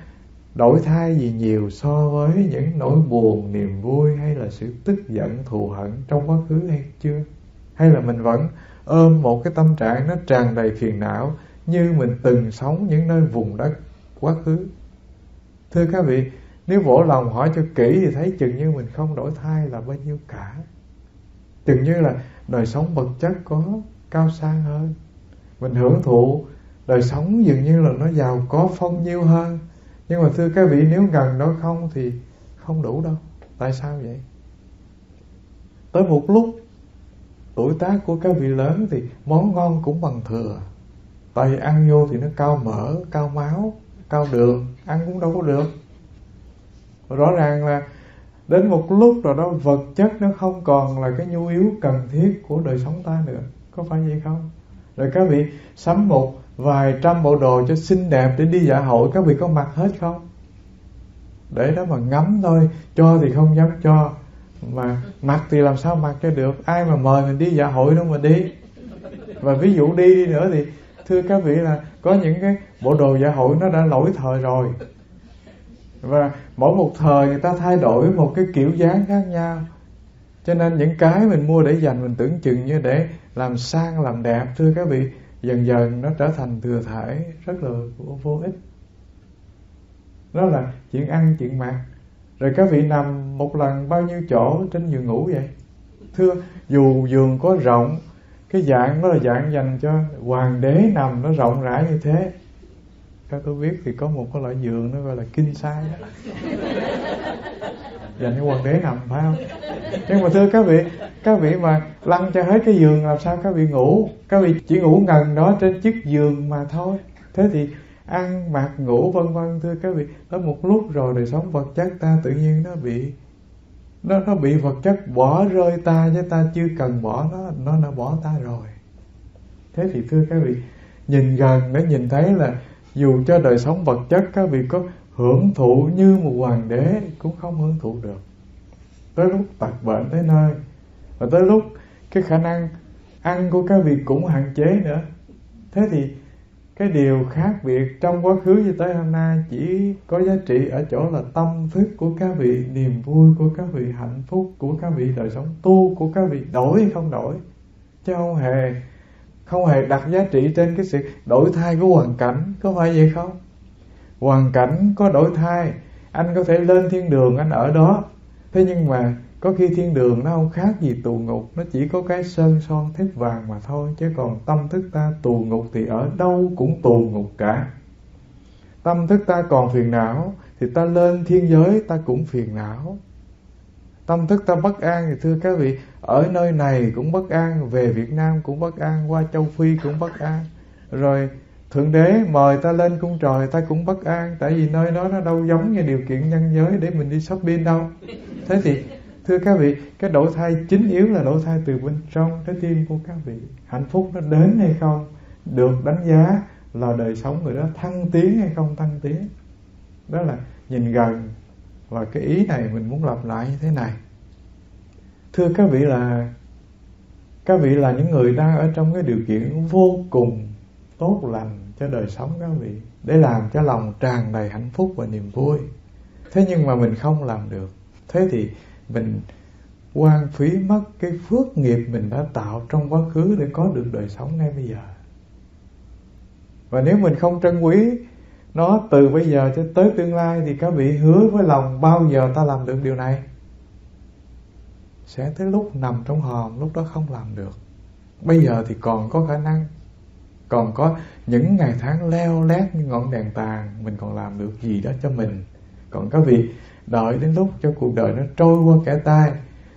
đổi thay gì nhiều so với những nỗi buồn, niềm vui hay là sự tức giận, thù hận trong quá khứ hay chưa? Hay là mình vẫn ôm một cái tâm trạng nó tràn đầy phiền não như mình từng sống những nơi vùng đất quá khứ? Thưa các vị, nếu vỗ lòng hỏi cho kỹ thì thấy chừng như mình không đổi thay là bao nhiêu cả. Chừng như là đời sống vật chất có cao sang hơn. Mình hưởng thụ đời sống dường như là nó giàu có, phong nhiêu hơn nhưng mà thưa các vị, nếu gần đó không thì không đủ đâu. Tại sao vậy? Tới một lúc, tuổi tác của các vị lớn thì món ngon cũng bằng thừa. Tại vì ăn vô thì nó cao mỡ, cao máu, cao đường, ăn cũng đâu có được. Rõ ràng là đến một lúc rồi đó, vật chất nó không còn là cái nhu yếu cần thiết của đời sống ta nữa. Có phải vậy không? Rồi các vị, sắm một vài trăm bộ đồ cho xinh đẹp để đi dạ hội, các vị có mặc hết không? Để đó mà ngắm thôi, cho thì không dám cho. Mà mặc thì làm sao mặc cho được? Ai mà mời mình đi dạ hội đâu mà đi. Và ví dụ đi đi nữa thì, thưa các vị là có những cái bộ đồ dạ hội nó đã lỗi thời rồi. Và mỗi một thời người ta thay đổi một cái kiểu dáng khác nhau. Cho nên những cái mình mua để dành, mình tưởng chừng như để làm sang, làm đẹp, thưa các vị dần dần nó trở thành thừa thải rất là vô ích. Đó là chuyện ăn, chuyện mặc. Rồi các vị nằm một lần bao nhiêu chỗ trên giường ngủ vậy? Thưa, dù giường có rộng, cái dạng đó là dạng dành cho hoàng đế nằm nó rộng rãi như thế theo tôi biết thì có một cái loại giường nó gọi là kinh sai đó. Dành cho hoàng đế nằm phải không? Nhưng mà thưa các vị các vị mà lăn cho hết cái giường làm sao các vị ngủ? Các vị chỉ ngủ ngần đó trên chiếc giường mà thôi. Thế thì ăn mặc, ngủ, vân vân, thưa các vị tới một lúc rồi đời sống vật chất ta tự nhiên nó bị, nó nó bị vật chất bỏ rơi ta chứ ta chưa cần bỏ nó nó đã bỏ ta rồi. Thế thì thưa các vị, nhìn gần để nhìn thấy là dù cho đời sống vật chất các vị có hưởng thụ như một hoàng đế cũng không hưởng thụ được. Tới lúc tật bệnh tới nơi, và tới lúc cái khả năng ăn của các vị cũng hạn chế nữa, thế thì cái điều khác biệt trong quá khứ cho tới hôm nay chỉ có giá trị ở chỗ là tâm thức của các vị, niềm vui của các vị, hạnh phúc của các vị, đời sống tu của các vị đổi không đổi, chứ không hề không hề đặt giá trị trên cái sự đổi thay của hoàn cảnh, có phải vậy không? Hoàn cảnh có đổi thay, anh có thể lên thiên đường anh ở đó. Thế nhưng mà có khi thiên đường nó không khác gì tù ngục, nó chỉ có cái sơn son thép vàng mà thôi, chứ còn tâm thức ta tù ngục thì ở đâu cũng tù ngục cả. Tâm thức ta còn phiền não thì ta lên thiên giới ta cũng phiền não. Tâm thức ta bất an thì thưa các vị ở nơi này cũng bất an, về Việt Nam cũng bất an, qua châu Phi cũng bất an. Rồi, Thượng Đế mời ta lên cung trời, ta cũng bất an, Tại vì nơi đó nó đâu giống như điều kiện nhân giới để mình đi shopping đâu. Thế thì, thưa các vị, cái đổi thay chính yếu là đổi thay từ bên trong trái tim của các vị. Hạnh phúc nó đến hay không, được đánh giá là đời sống người đó thăng tiến hay không thăng tiến. Đó là nhìn gần, và cái ý này mình muốn lặp lại như thế này thưa các vị là, các vị là những người đang ở trong cái điều kiện vô cùng tốt lành cho đời sống các vị, để làm cho lòng tràn đầy hạnh phúc và niềm vui. Thế nhưng mà mình không làm được. Thế thì mình quan phí mất cái phước nghiệp mình đã tạo trong quá khứ để có được đời sống ngay bây giờ. Và nếu mình không trân quý nó từ bây giờ cho tới tương lai thì các vị hứa với lòng bao giờ ta làm được điều này? Sẽ tới lúc nằm trong hòm, lúc đó không làm được. Bây giờ thì còn có khả năng, còn có những ngày tháng leo lét như ngọn đèn tàn, mình còn làm được gì đó cho mình. Còn các vị đợi đến lúc cho cuộc đời nó trôi qua kẻ tay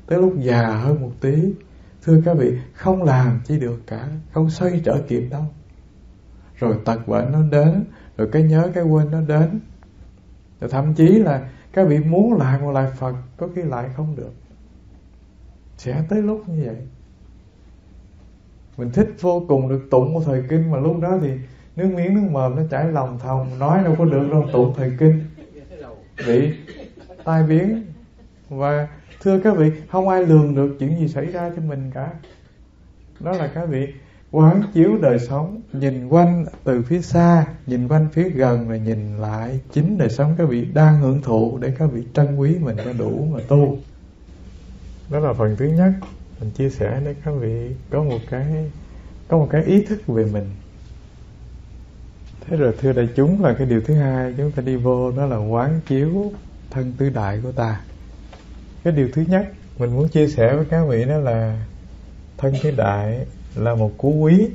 tới lúc già hơn một tí. Thưa các vị, không làm chi được cả, không xoay trở kịp đâu. Rồi tật bệnh nó đến, rồi cái nhớ cái quên nó đến. Rồi thậm chí là các vị muốn lại một lại Phật, có khi lại không được sẽ tới lúc như vậy. Mình thích vô cùng được tụng một thời kinh mà lúc đó thì nước miếng, nước mồm nó chảy lòng thòng, nói đâu có được đâu, tụng thời kinh. Bị tai biến. Và thưa các vị, không ai lường được chuyện gì xảy ra cho mình cả. Đó là các vị quán chiếu đời sống, nhìn quanh từ phía xa, nhìn quanh phía gần rồi nhìn lại chính đời sống các vị đang hưởng thụ để các vị trân quý mình cho đủ mà tu đó là phần thứ nhất. Mình chia sẻ để các vị có một cái, có một cái ý thức về mình. Thế rồi thưa đại chúng, là cái điều thứ hai, chúng ta đi vô đó là quán chiếu thân tứ đại của ta. Cái điều thứ nhất mình muốn chia sẻ với các vị đó là thân tứ đại là một cú quý.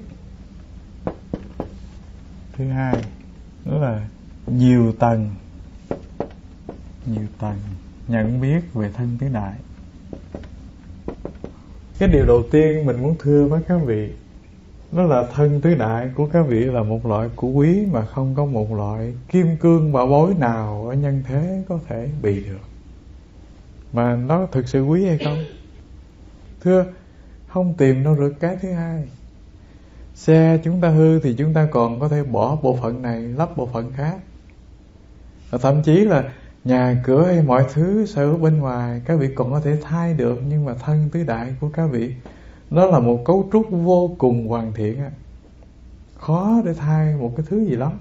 Thứ hai, đó là nhiều tầng nhiều tầng nhận biết về thân tứ đại cái điều đầu tiên mình muốn thưa với các vị nó là thân tứ đại của các vị là một loại của quý mà không có một loại kim cương bảo bối nào ở nhân thế có thể bị được. Mà nó thực sự quý hay không? Thưa, không tìm đâu được cái thứ hai. Xe chúng ta hư thì chúng ta còn có thể bỏ bộ phận này lắp bộ phận khác. Và thậm chí là nhà cửa hay mọi thứ sở hữu bên ngoài. Các vị còn có thể thay được, nhưng mà thân tứ đại của các vị nó là một cấu trúc vô cùng hoàn thiện khó để thay một cái thứ gì lắm.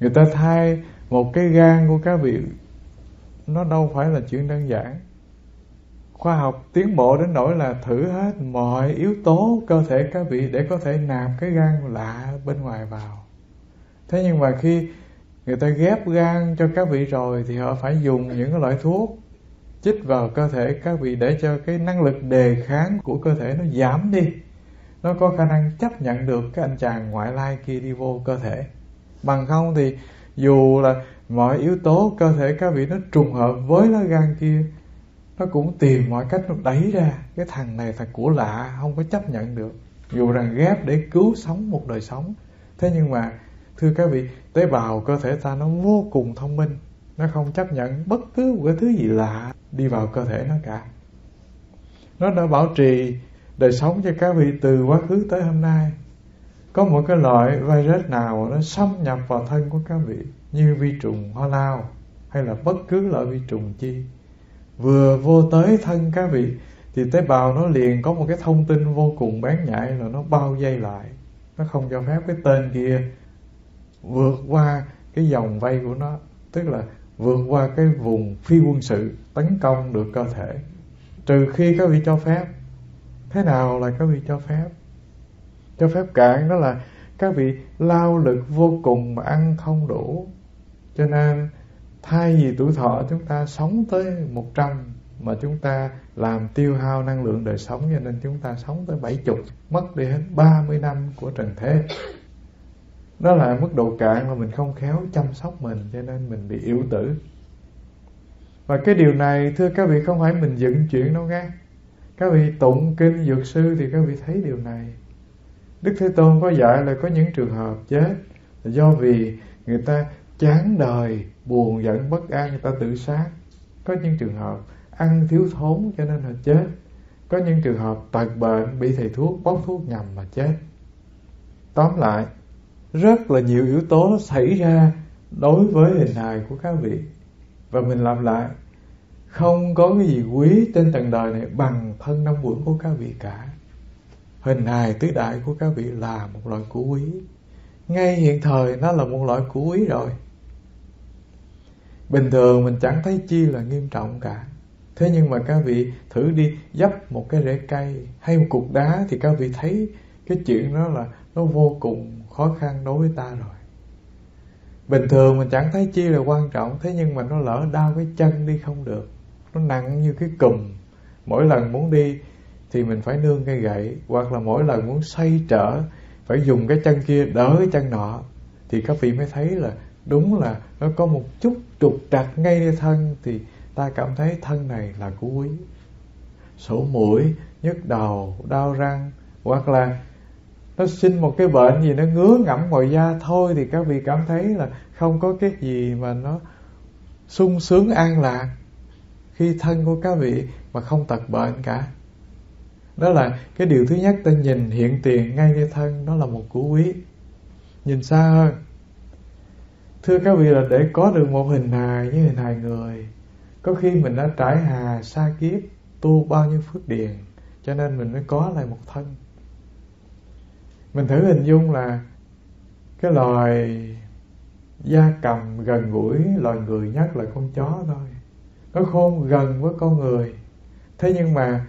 Người ta thay một cái gan của các vị, nó đâu phải là chuyện đơn giản. Khoa học tiến bộ đến nỗi là thử hết mọi yếu tố cơ thể các vị để có thể nạp cái gan lạ bên ngoài vào. Thế nhưng mà khi người ta ghép gan cho các vị rồi thì họ phải dùng những cái loại thuốc chích vào cơ thể các vị để cho cái năng lực đề kháng của cơ thể nó giảm đi. Nó có khả năng chấp nhận được cái anh chàng ngoại lai kia đi vô cơ thể. Bằng không thì dù là mọi yếu tố cơ thể các vị nó trùng hợp với lá gan kia, nó cũng tìm mọi cách nó đẩy ra. Cái thằng này, thằng của lạ, không có chấp nhận được. Dù rằng ghép để cứu sống một đời sống. Thế nhưng mà, thưa các vị tế bào cơ thể ta nó vô cùng thông minh, nó không chấp nhận bất cứ một cái thứ gì lạ đi vào cơ thể nó cả. Nó đã bảo trì đời sống cho các vị từ quá khứ tới hôm nay. Có một cái loại virus nào nó xâm nhập vào thân của các vị như vi trùng hoa lao hay là bất cứ loại vi trùng chi? Vừa vô tới thân các vị thì tế bào nó liền có một cái thông tin vô cùng bán nhạy là nó bao dây lại. Nó không cho phép cái tên kia vượt qua cái dòng vây của nó, tức là vượt qua cái vùng phi quân sự, tấn công được cơ thể. Trừ khi các vị cho phép. Thế nào là các vị cho phép? Cho phép cạn đó là các vị lao lực vô cùng mà ăn không đủ. Cho nên, thay vì tuổi thọ chúng ta sống tới 100 mà chúng ta làm tiêu hao năng lượng đời sống, cho nên chúng ta sống tới 70 mất đi hết 30 năm của trần thế đó là mức độ cạn mà mình không khéo chăm sóc mình, cho nên mình bị yếu tử. Và cái điều này, thưa các vị, không phải mình dựng chuyện đâu nghe các vị tụng kinh, dược sư thì các vị thấy điều này. Đức thế tôn có dạy là có những trường hợp chết là do vì người ta chán đời, buồn, giận, bất an, người ta tự sát. Có những trường hợp ăn thiếu thốn cho nên họ chết. Có những trường hợp tật bệnh, bị thầy thuốc bóc thuốc nhầm mà chết. Tóm lại rất là nhiều yếu tố xảy ra đối với hình hài của các vị. Và mình làm lại, không có cái gì quý trên trần đời này bằng thân năm quẩn của các vị cả. Hình hài tứ đại của các vị là một loại củ quý. Ngay hiện thời nó là một loại củ quý rồi. Bình thường mình chẳng thấy chi là nghiêm trọng cả. Thế nhưng mà các vị thử đi dấp một cái rễ cây hay một cục đá thì các vị thấy cái chuyện đó là nó vô cùng khó khăn đối với ta rồi. Bình thường mình chẳng thấy chi là quan trọng, thế nhưng mà nó lỡ đau cái chân đi không được. Nó nặng như cái cùm. Mỗi lần muốn đi thì mình phải nương cây gậy, hoặc là mỗi lần muốn xoay trở, phải dùng cái chân kia đỡ cái chân nọ. Thì các vị mới thấy là đúng là nó có một chút trục trặc ngay nơi thân, thì ta cảm thấy thân này là của quý. Sổ mũi, nhức đầu, đau răng, hoặc là nó sinh một cái bệnh gì nó ngứa ngẫm ngoài da thôi thì các vị cảm thấy là không có cái gì mà nó sung sướng, an lạc khi thân của các vị mà không tật bệnh cả. Đó là cái điều thứ nhất, ta nhìn hiện tiền ngay nơi thân, đó là một củ quý. Nhìn xa hơn. Thưa các vị là để có được một hình hài như hình hài người, có khi mình đã trải hà xa kiếp, tu bao nhiêu phước điền, cho nên mình mới có lại một thân mình thử hình dung là cái loài da cầm gần gũi, loài người nhất là con chó thôi. Nó khôn gần với con người. Thế nhưng mà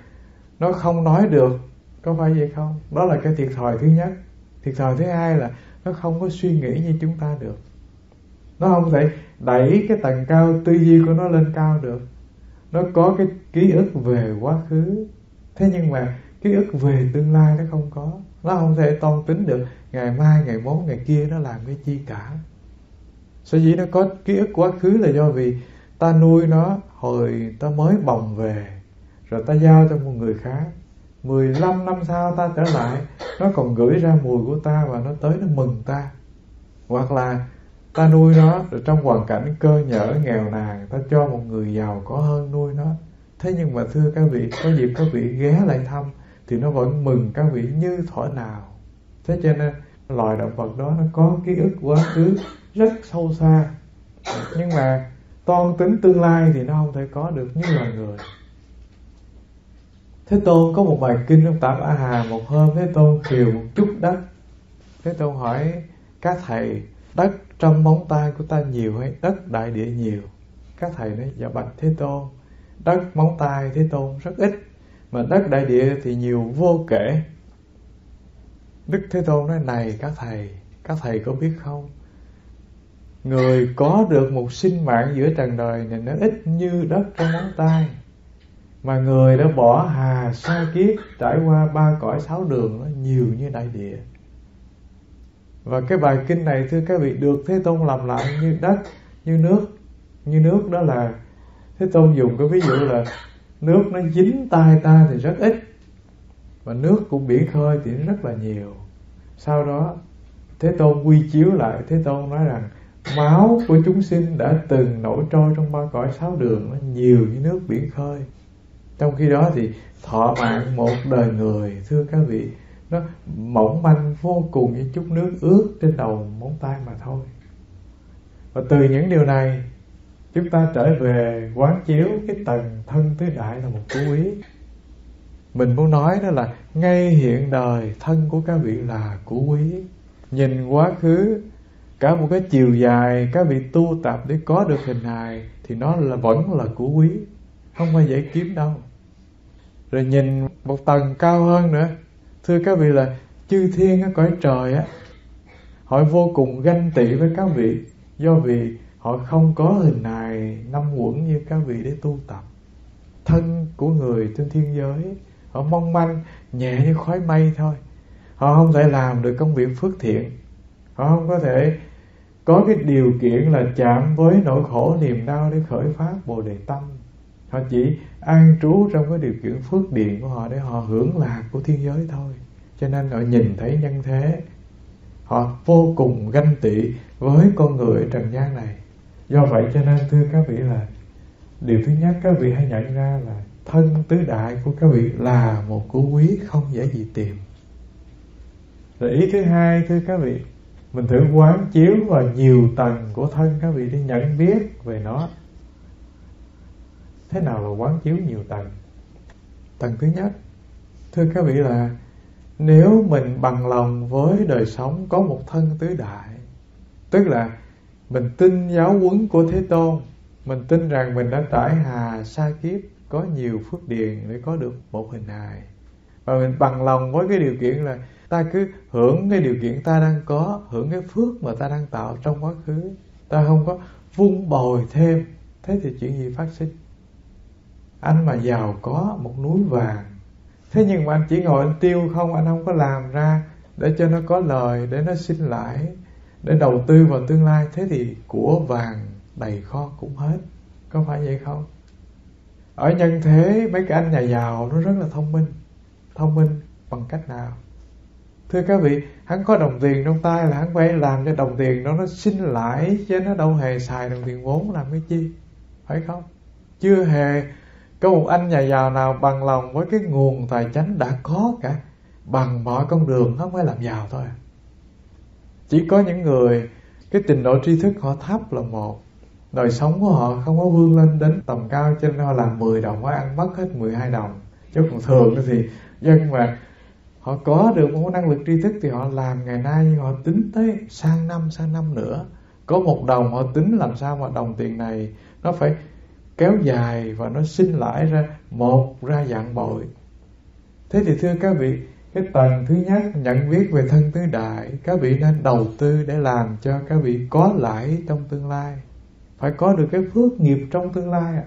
nó không nói được, có phải vậy không? Đó là cái thiệt thòi thứ nhất. Thiệt thòi thứ hai là nó không có suy nghĩ như chúng ta được. Nó không thể đẩy cái tầng cao tư duy của nó lên cao được. Nó có cái ký ức về quá khứ. Thế nhưng mà ký ức về tương lai nó không có nó không thể toan tính được. Ngày mai, ngày mốt, ngày kia nó làm cái chi cả. Sở dĩ nó có ký ức quá khứ là do vì ta nuôi nó hồi ta mới bồng về, rồi ta giao cho một người khác. 15 năm sau ta trở lại, nó còn gửi ra mùi của ta và nó tới nó mừng ta. Hoặc là ta nuôi nó, rồi trong hoàn cảnh cơ nhở, nghèo nàn, ta cho một người giàu có hơn nuôi nó. Thế nhưng mà thưa các vị, có dịp các vị ghé lại thăm thì nó vẫn mừng các vị như thỏa nào. Thế cho nên, loài động vật đó nó có ký ức quá khứ rất sâu xa. Nhưng mà, toan tính tương lai thì nó không thể có được như loài người. Thế Tôn có một bài kinh trong Tạp A Hà, Một hôm Thế Tôn khiều một chút đất. Thế Tôn hỏi, các thầy, Đất trong móng tay của ta nhiều hay đất đại địa nhiều? Các thầy nói dạ bạch Thế Tôn, Đất móng tay Thế Tôn rất ít. Mà đất đại địa thì nhiều vô kể. Đức Thế Tôn nói, này các thầy Các thầy có biết không? Người có được một sinh mạng giữa trần đời này Nó ít như đất trong ngón tay. Mà người đã bỏ hà, sa kiếp, Trải qua ba cõi sáu đường Nó nhiều như đại địa. Và cái bài kinh này, Thưa các vị, được Thế Tôn làm lại như đất, Như nước. Như nước đó là Thế Tôn dùng cái ví dụ là Nước nó dính tay ta thì rất ít. Và nước của biển khơi thì rất là nhiều. Sau đó, Thế Tôn quy chiếu lại. Thế Tôn nói rằng, Máu của chúng sinh đã từng nổi trôi trong ba cõi sáu đường, Nó nhiều như nước biển khơi. Trong khi đó thì thọ mạng một đời người, Thưa các vị, Nó mỏng manh vô cùng như chút nước ướt trên đầu móng tay mà thôi. Và từ những điều này Chúng ta trở về quán chiếu cái tầng thân tứ đại là một cú ý. Mình muốn nói đó là Ngay hiện đời thân của các vị là cú quý Nhìn quá khứ, cả một cái chiều dài, các vị tu tập để có được hình hài thì nó là vẫn là của quý không phải dễ kiếm đâu. Rồi nhìn một tầng cao hơn nữa. Thưa các vị là chư thiên ở cõi trời á, họ vô cùng ganh tị với các vị do vì họ không có hình hài năm quẩn như các vị để tu tập. Thân của người trên thiên giới, họ mong manh, nhẹ như khói mây thôi. Họ không thể làm được công việc phước thiện. Họ không có thể có cái điều kiện là chạm với nỗi khổ niềm đau để khởi phát bồ đề tâm. Họ chỉ an trú trong cái điều kiện phước điện của họ để họ hưởng lạc của thiên giới thôi. Cho nên họ nhìn thấy nhân thế, họ vô cùng ganh tị với con người trần gian này do vậy cho nên, thưa các vị, là điều thứ nhất, các vị hãy nhận ra là thân tứ đại của các vị là một của quý, không dễ gì tìm. Rồi ý thứ hai, thưa các vị, mình thử quán chiếu vào nhiều tầng của thân các vị để nhận biết về nó. Thế nào là quán chiếu nhiều tầng? Tầng thứ nhất, thưa các vị, là nếu mình bằng lòng với đời sống có một thân tứ đại, tức là mình tin giáo huấn của thế tôn. Mình tin rằng mình đã tải hà sa kiếp, có nhiều phước điền để có được một hình hài. Và mình bằng lòng với cái điều kiện là ta cứ hưởng cái điều kiện ta đang có, hưởng cái phước mà ta đang tạo trong quá khứ. Ta không có vun bồi thêm. Thế thì chuyện gì phát sinh? Anh mà giàu có một núi vàng. Thế nhưng mà anh chỉ ngồi anh tiêu không, anh không có làm ra để cho nó có lời, để nó xin lãi để đầu tư vào tương lai, thế thì của vàng đầy kho cũng hết. Có phải vậy không? Ở nhân thế, mấy cái anh nhà giàu nó rất là thông minh. Thông minh bằng cách nào? Thưa các vị, hắn có đồng tiền trong tay là hắn phải làm cho đồng tiền đó nó sinh lãi, chứ nó đâu hề xài đồng tiền vốn làm cái chi. Phải không? Chưa hề có một anh nhà giàu nào bằng lòng với cái nguồn tài chánh đã có cả. Bằng mọi con đường không phải làm giàu thôi chỉ có những người, cái trình độ tri thức họ thấp là một. Đời sống của họ không có vươn lên đến tầm cao, cho nên họ làm 10 đồng, họ ăn mất hết 12 đồng. Chứ còn thường thì dân mà họ có được một năng lực tri thức thì họ làm ngày nay họ tính tới sang năm sang năm nữa. Có một đồng họ tính làm sao mà đồng tiền này nó phải kéo dài và nó sinh lãi ra một, ra dạng bội. Thế thì thưa các vị cái tầng thứ nhất, nhận biết về thân tứ đại. Các vị nên đầu tư để làm cho các vị có lãi trong tương lai. Phải có được cái phước nghiệp trong tương lai à.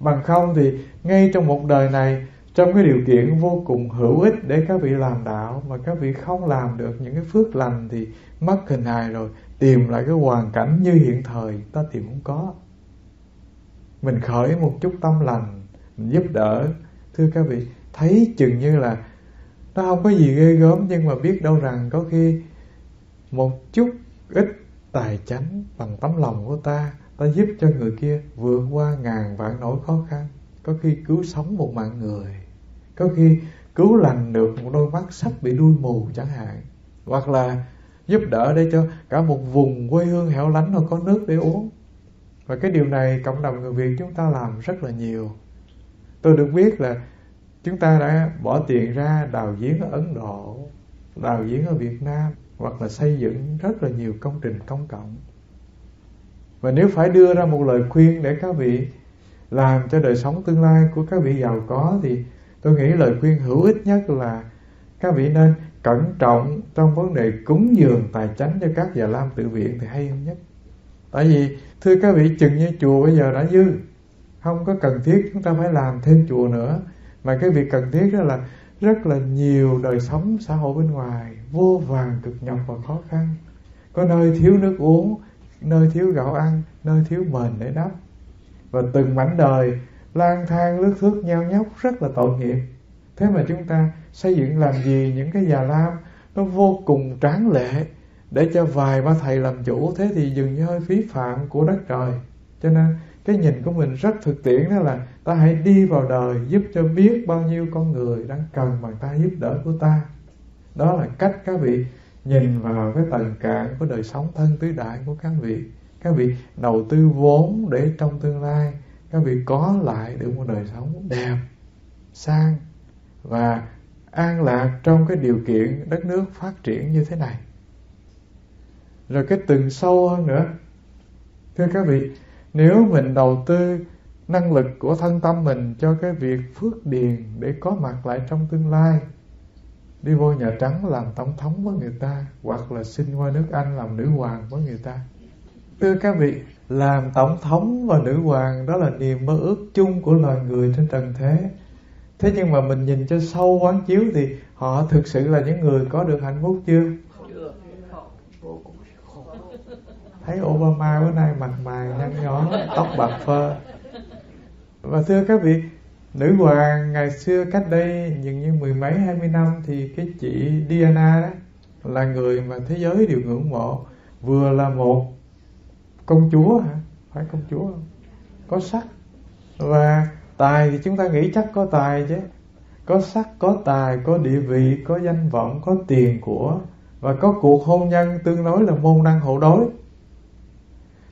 bằng không thì ngay trong một đời này, trong cái điều kiện vô cùng hữu ích để các vị làm đạo mà các vị không làm được những cái phước lành thì mất hình hài rồi, tìm lại cái hoàn cảnh như hiện thời, ta tìm cũng có. Mình khởi một chút tâm lành, mình giúp đỡ. Thưa các vị thấy chừng như là nó không có gì ghê gớm, nhưng mà biết đâu rằng có khi một chút ít tài chánh bằng tấm lòng của ta ta giúp cho người kia vượt qua ngàn vạn nỗi khó khăn. Có khi cứu sống một mạng người, có khi cứu lành được một đôi mắt sắp bị đuôi mù chẳng hạn. Hoặc là giúp đỡ để cho cả một vùng quê hương hẻo lánh nó có nước để uống. Và cái điều này cộng đồng người Việt chúng ta làm rất là nhiều. Tôi được biết là chúng ta đã bỏ tiền ra đào giếng ở Ấn Độ, đào giếng ở Việt Nam, hoặc là xây dựng rất là nhiều công trình công cộng. Và nếu phải đưa ra một lời khuyên để các vị làm cho đời sống tương lai của các vị giàu có thì tôi nghĩ lời khuyên hữu ích nhất là các vị nên cẩn trọng trong vấn đề cúng dường tài chánh cho các già lam tự viện thì hay hơn nhất. Tại vì, thưa các vị, chừng như chùa bây giờ đã dư, không có cần thiết chúng ta phải làm thêm chùa nữa mà cái việc cần thiết đó là rất là nhiều đời sống xã hội bên ngoài, vô vàng cực nhọc và khó khăn. Có nơi thiếu nước uống, nơi thiếu gạo ăn, nơi thiếu mền để đắp. Và từng mảnh đời, lang thang lướt thước nhau nhóc rất là tội nghiệp. Thế mà chúng ta xây dựng làm gì những cái già lam, nó vô cùng tráng lệ, để cho vài ba thầy làm chủ, thế thì dường như hơi phí phạm của đất trời. Cho nên, cái nhìn của mình rất thực tiễn đó là ta hãy đi vào đời giúp cho biết bao nhiêu con người đang cần bằng ta giúp đỡ của ta. Đó là cách các vị nhìn vào cái tầng cạn của đời sống thân tứ đại của các vị. Các vị đầu tư vốn để trong tương lai, các vị có lại được một đời sống đẹp, sang và an lạc trong cái điều kiện đất nước phát triển như thế này. Rồi cái từng sâu hơn nữa. Thưa các vị, nếu mình đầu tư năng lực của thân tâm mình cho cái việc phước điền để có mặt lại trong tương lai. Đi vô nhà trắng làm tổng thống với người ta, hoặc là xin qua nước anh làm nữ hoàng với người ta. Thưa các vị, làm tổng thống và nữ hoàng đó là niềm mơ ước chung của loài người trên trần thế. Thế nhưng mà mình nhìn cho sâu quán chiếu thì họ thực sự là những người có được hạnh phúc chưa? Thấy Obama bữa nay mặt mày nhăn nhó, tóc bạc phơ và thưa các vị, nữ hoàng ngày xưa cách đây dường như mười mấy, hai mươi năm thì cái chị Diana đó là người mà thế giới đều ngưỡng mộ, vừa là một công chúa hả? Phải công chúa không? Có sắc. Và tài thì chúng ta nghĩ chắc có tài chứ. Có sắc, có tài, có địa vị, có danh vọng, có tiền của và có cuộc hôn nhân tương đối là môn đăng hộ đối.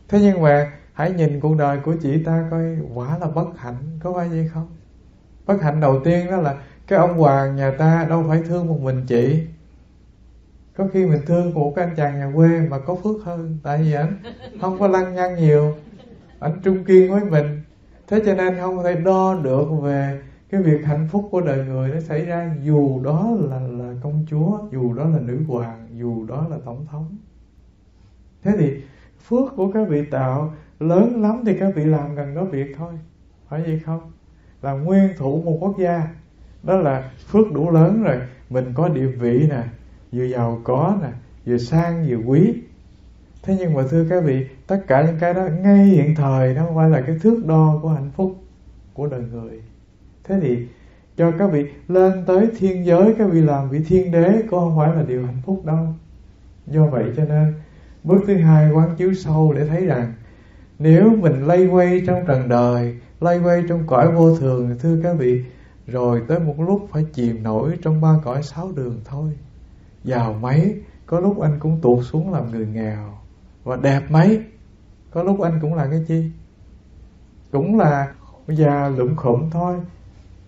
Thế nhưng mà hãy nhìn cuộc đời của chị ta coi quả là bất hạnh, có phải vậy không? Bất hạnh đầu tiên đó là cái ông hoàng nhà ta đâu phải thương một mình chị. Có khi mình thương một cái anh chàng nhà quê mà có phước hơn, tại vì anh không có lăng nhăng nhiều. Anh trung kiên với mình. Thế cho nên không thể đo được về cái việc hạnh phúc của đời người nó xảy ra. Dù đó là là công chúa, dù đó là nữ hoàng, dù đó là tổng thống. Thế thì phước của các vị tạo lớn lắm thì các vị làm gần đó việc thôi. Phải vậy không? Là nguyên thủ một quốc gia. Đó là phước đủ lớn rồi. Mình có địa vị nè, vừa giàu có nè, vừa sang, vừa quý. Thế nhưng mà thưa các vị, tất cả những cái đó ngay hiện thời nó không phải là cái thước đo của hạnh phúc của đời người. Thế thì cho các vị lên tới thiên giới, các vị làm vị thiên đế cũng không phải là điều hạnh phúc đâu. Do vậy cho nên, bước thứ hai quán chiếu sâu để thấy rằng nếu mình lay quay trong trần đời lay quay trong cõi vô thường, thưa các vị, rồi tới một lúc phải chìm nổi trong ba cõi sáu đường thôi. Giàu mấy, có lúc anh cũng tuột xuống làm người nghèo. Và đẹp mấy, có lúc anh cũng là cái chi? Cũng là già lụm khụm thôi.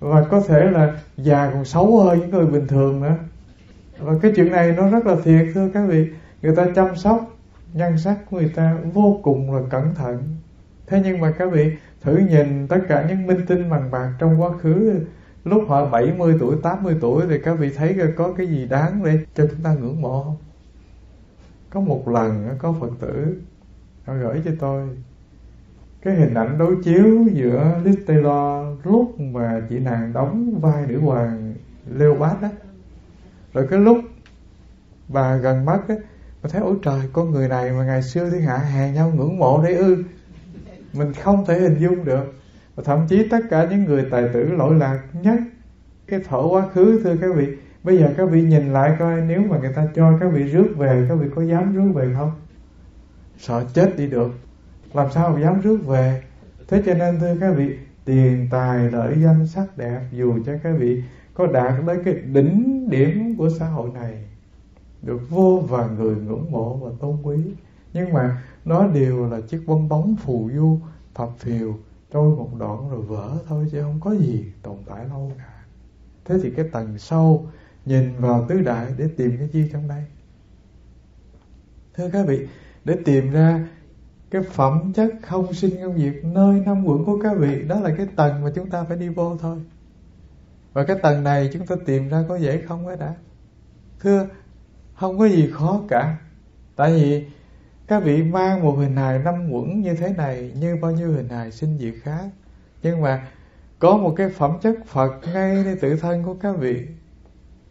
Và có thể là già còn xấu hơn những người bình thường nữa. Và cái chuyện này nó rất là thiệt, thưa các vị. Người ta chăm sóc nhan sắc của người ta vô cùng là cẩn thận thế nhưng mà các vị thử nhìn tất cả những minh tinh bằng bạc trong quá khứ, lúc họ 70 tuổi 80 tuổi thì các vị thấy có cái gì đáng để cho chúng ta ngưỡng mộ không có một lần, có phật tử họ gửi cho tôi cái hình ảnh đối chiếu giữa Liz Taylor lúc mà chị nàng đóng vai nữ hoàng Leopard đó rồi cái lúc bà gần mất ấy mà thấy, ôi trời, con người này mà ngày xưa thiên hạ hàng nhau ngưỡng mộ đấy ư. Mình không thể hình dung được. Và thậm chí tất cả những người tài tử lỗi lạc nhất, cái thổ quá khứ, thưa các vị. Bây giờ các vị nhìn lại coi, nếu mà người ta cho các vị rước về, các vị có dám rước về không? Sợ chết đi được. Làm sao mà dám rước về? Thế cho nên, thưa các vị, tiền, tài, lợi, danh, sắc, đẹp, dù cho các vị có đạt tới cái đỉnh điểm của xã hội này được vô vàn người ngưỡng mộ và tôn quý. Nhưng mà nó đều là chiếc bong bóng phù du phập phiều, trôi một đoạn rồi vỡ thôi chứ không có gì tồn tại lâu cả thế thì cái tầng sâu nhìn vào tứ đại để tìm cái chi trong đây? Thưa các vị, để tìm ra cái phẩm chất không sinh không diệt nơi năm quận của các vị, đó là cái tầng mà chúng ta phải đi vô thôi. Và cái tầng này chúng ta tìm ra có dễ không ấy đã? Thưa không có gì khó cả. Tại vì các vị mang một hình hài năm quẩn như thế này, như bao nhiêu hình hài sinh diệt khác. Nhưng mà có một cái phẩm chất Phật ngay nơi tự thân của các vị,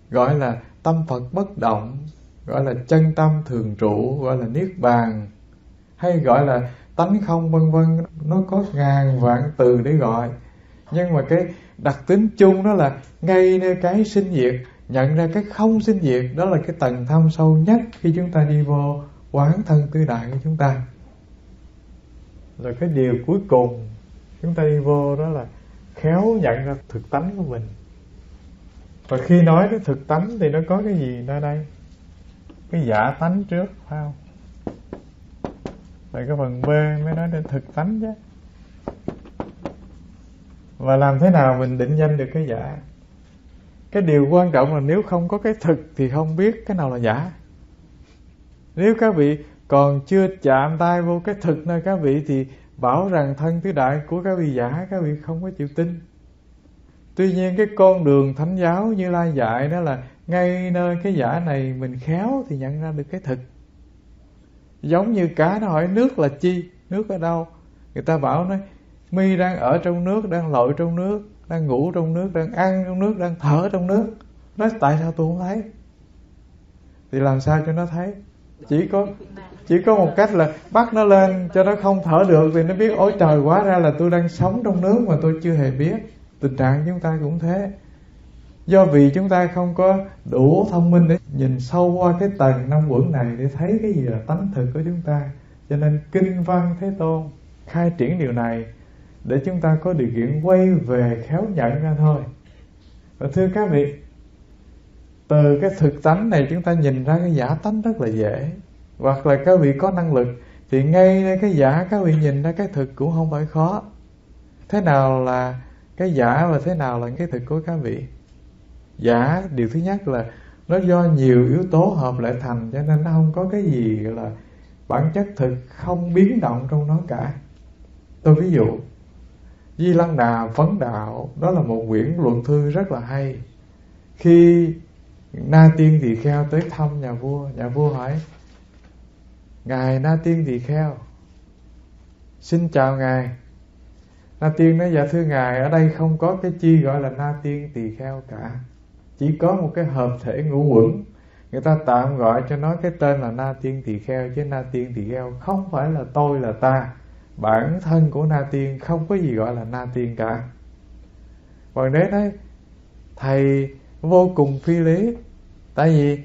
gọi là tâm Phật bất động, gọi là chân tâm thường trụ, gọi là niết bàn, hay gọi là tánh không vân vân, nó có ngàn vạn từ để gọi. Nhưng mà cái đặc tính chung đó là ngay nơi cái sinh diệt nhận ra cái không sinh diệt, đó là cái tầng thâm sâu nhất khi chúng ta đi vô quán thân tư đại của chúng ta. Là cái điều cuối cùng chúng ta đi vô đó là khéo nhận ra thực tánh của mình. Và khi nói đến thực tánh thì nó có cái gì ra đây? Cái giả tánh trước, phải không? Rồi cái phần B mới nói đến thực tánh chứ. Và làm thế nào mình định danh được cái giả? Cái điều quan trọng là nếu không có cái thực thì không biết cái nào là giả. Nếu các vị còn chưa chạm tay vô cái thực nơi các vị thì bảo rằng thân tứ đại của các vị giả, các vị không có chịu tin. Tuy nhiên cái con đường thánh giáo như lai dạy đó là ngay nơi cái giả này mình khéo thì nhận ra được cái thực. Giống như cá nó hỏi nước là chi, nước ở đâu? Người ta bảo nói mi đang ở trong nước, đang lội trong nước đang ngủ trong nước, đang ăn trong nước, đang thở trong nước. Nói, tại sao tôi không thấy? Thì làm sao cho nó thấy? Chỉ có chỉ có một cách là bắt nó lên cho nó không thở được thì nó biết, ôi trời quá ra là tôi đang sống trong nước mà tôi chưa hề biết. Tình trạng chúng ta cũng thế. Do vì chúng ta không có đủ thông minh để nhìn sâu qua cái tầng năm quẩn này để thấy cái gì là tánh thực của chúng ta, cho nên kinh văn thế tôn khai triển điều này để chúng ta có điều kiện quay về khéo nhận ra thôi. Và thưa các vị, từ cái thực tánh này chúng ta nhìn ra cái giả tánh rất là dễ. Hoặc là các vị có năng lực, thì ngay cái giả các vị nhìn ra cái thực cũng không phải khó. Thế nào là cái giả và thế nào là cái thực của các vị? Giả, điều thứ nhất là nó do nhiều yếu tố hợp lại thành, cho nên nó không có cái gì gọi là bản chất thực không biến động trong nó cả. Tôi ví dụ Di Lăng Đà Phấn Đạo, Đó là một quyển luận thư rất là hay. Khi Na Tiên Tỳ Kheo tới thăm nhà vua Nhà vua hỏi, Ngài Na Tiên Tỳ Kheo, Xin chào Ngài. Na Tiên nói dạ thưa Ngài, Ở đây không có cái chi gọi là Na Tiên Tỳ Kheo cả. Chỉ có một cái hợp thể ngũ quẩn. Người ta tạm gọi cho nó cái tên là Na Tiên Tỳ Kheo, Chứ Na Tiên Tỳ Kheo không phải là tôi là ta bản thân của na tiên không có gì gọi là na tiên cả. Hoàng đế nói, thầy vô cùng phi lý. Tại vì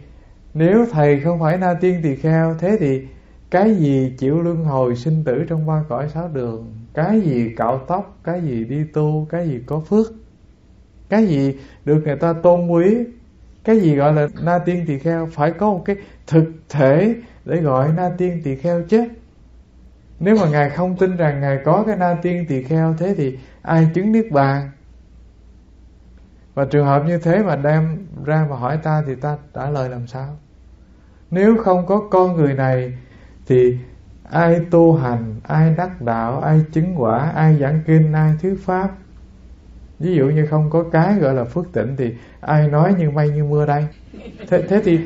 nếu thầy không phải na tiên tỳ kheo, thế thì cái gì chịu luân hồi sinh tử trong ba cõi sáu đường? Cái gì cạo tóc, cái gì đi tu, cái gì có phước? Cái gì được người ta tôn quý? Cái gì gọi là na tiên tỳ kheo? Phải có một cái thực thể để gọi na tiên tỳ kheo chứ nếu mà ngài không tin rằng ngài có cái na tiên tỳ kheo thế thì ai chứng niết bàn? Và trường hợp như thế mà đem ra mà hỏi ta thì ta trả lời làm sao? Nếu không có con người này thì ai tu hành ai đắc đạo ai chứng quả ai giảng kinh ai thuyết pháp? Ví dụ như không có cái gọi là phước tỉnh thì ai nói như mây như mưa đây? Thế, thế thì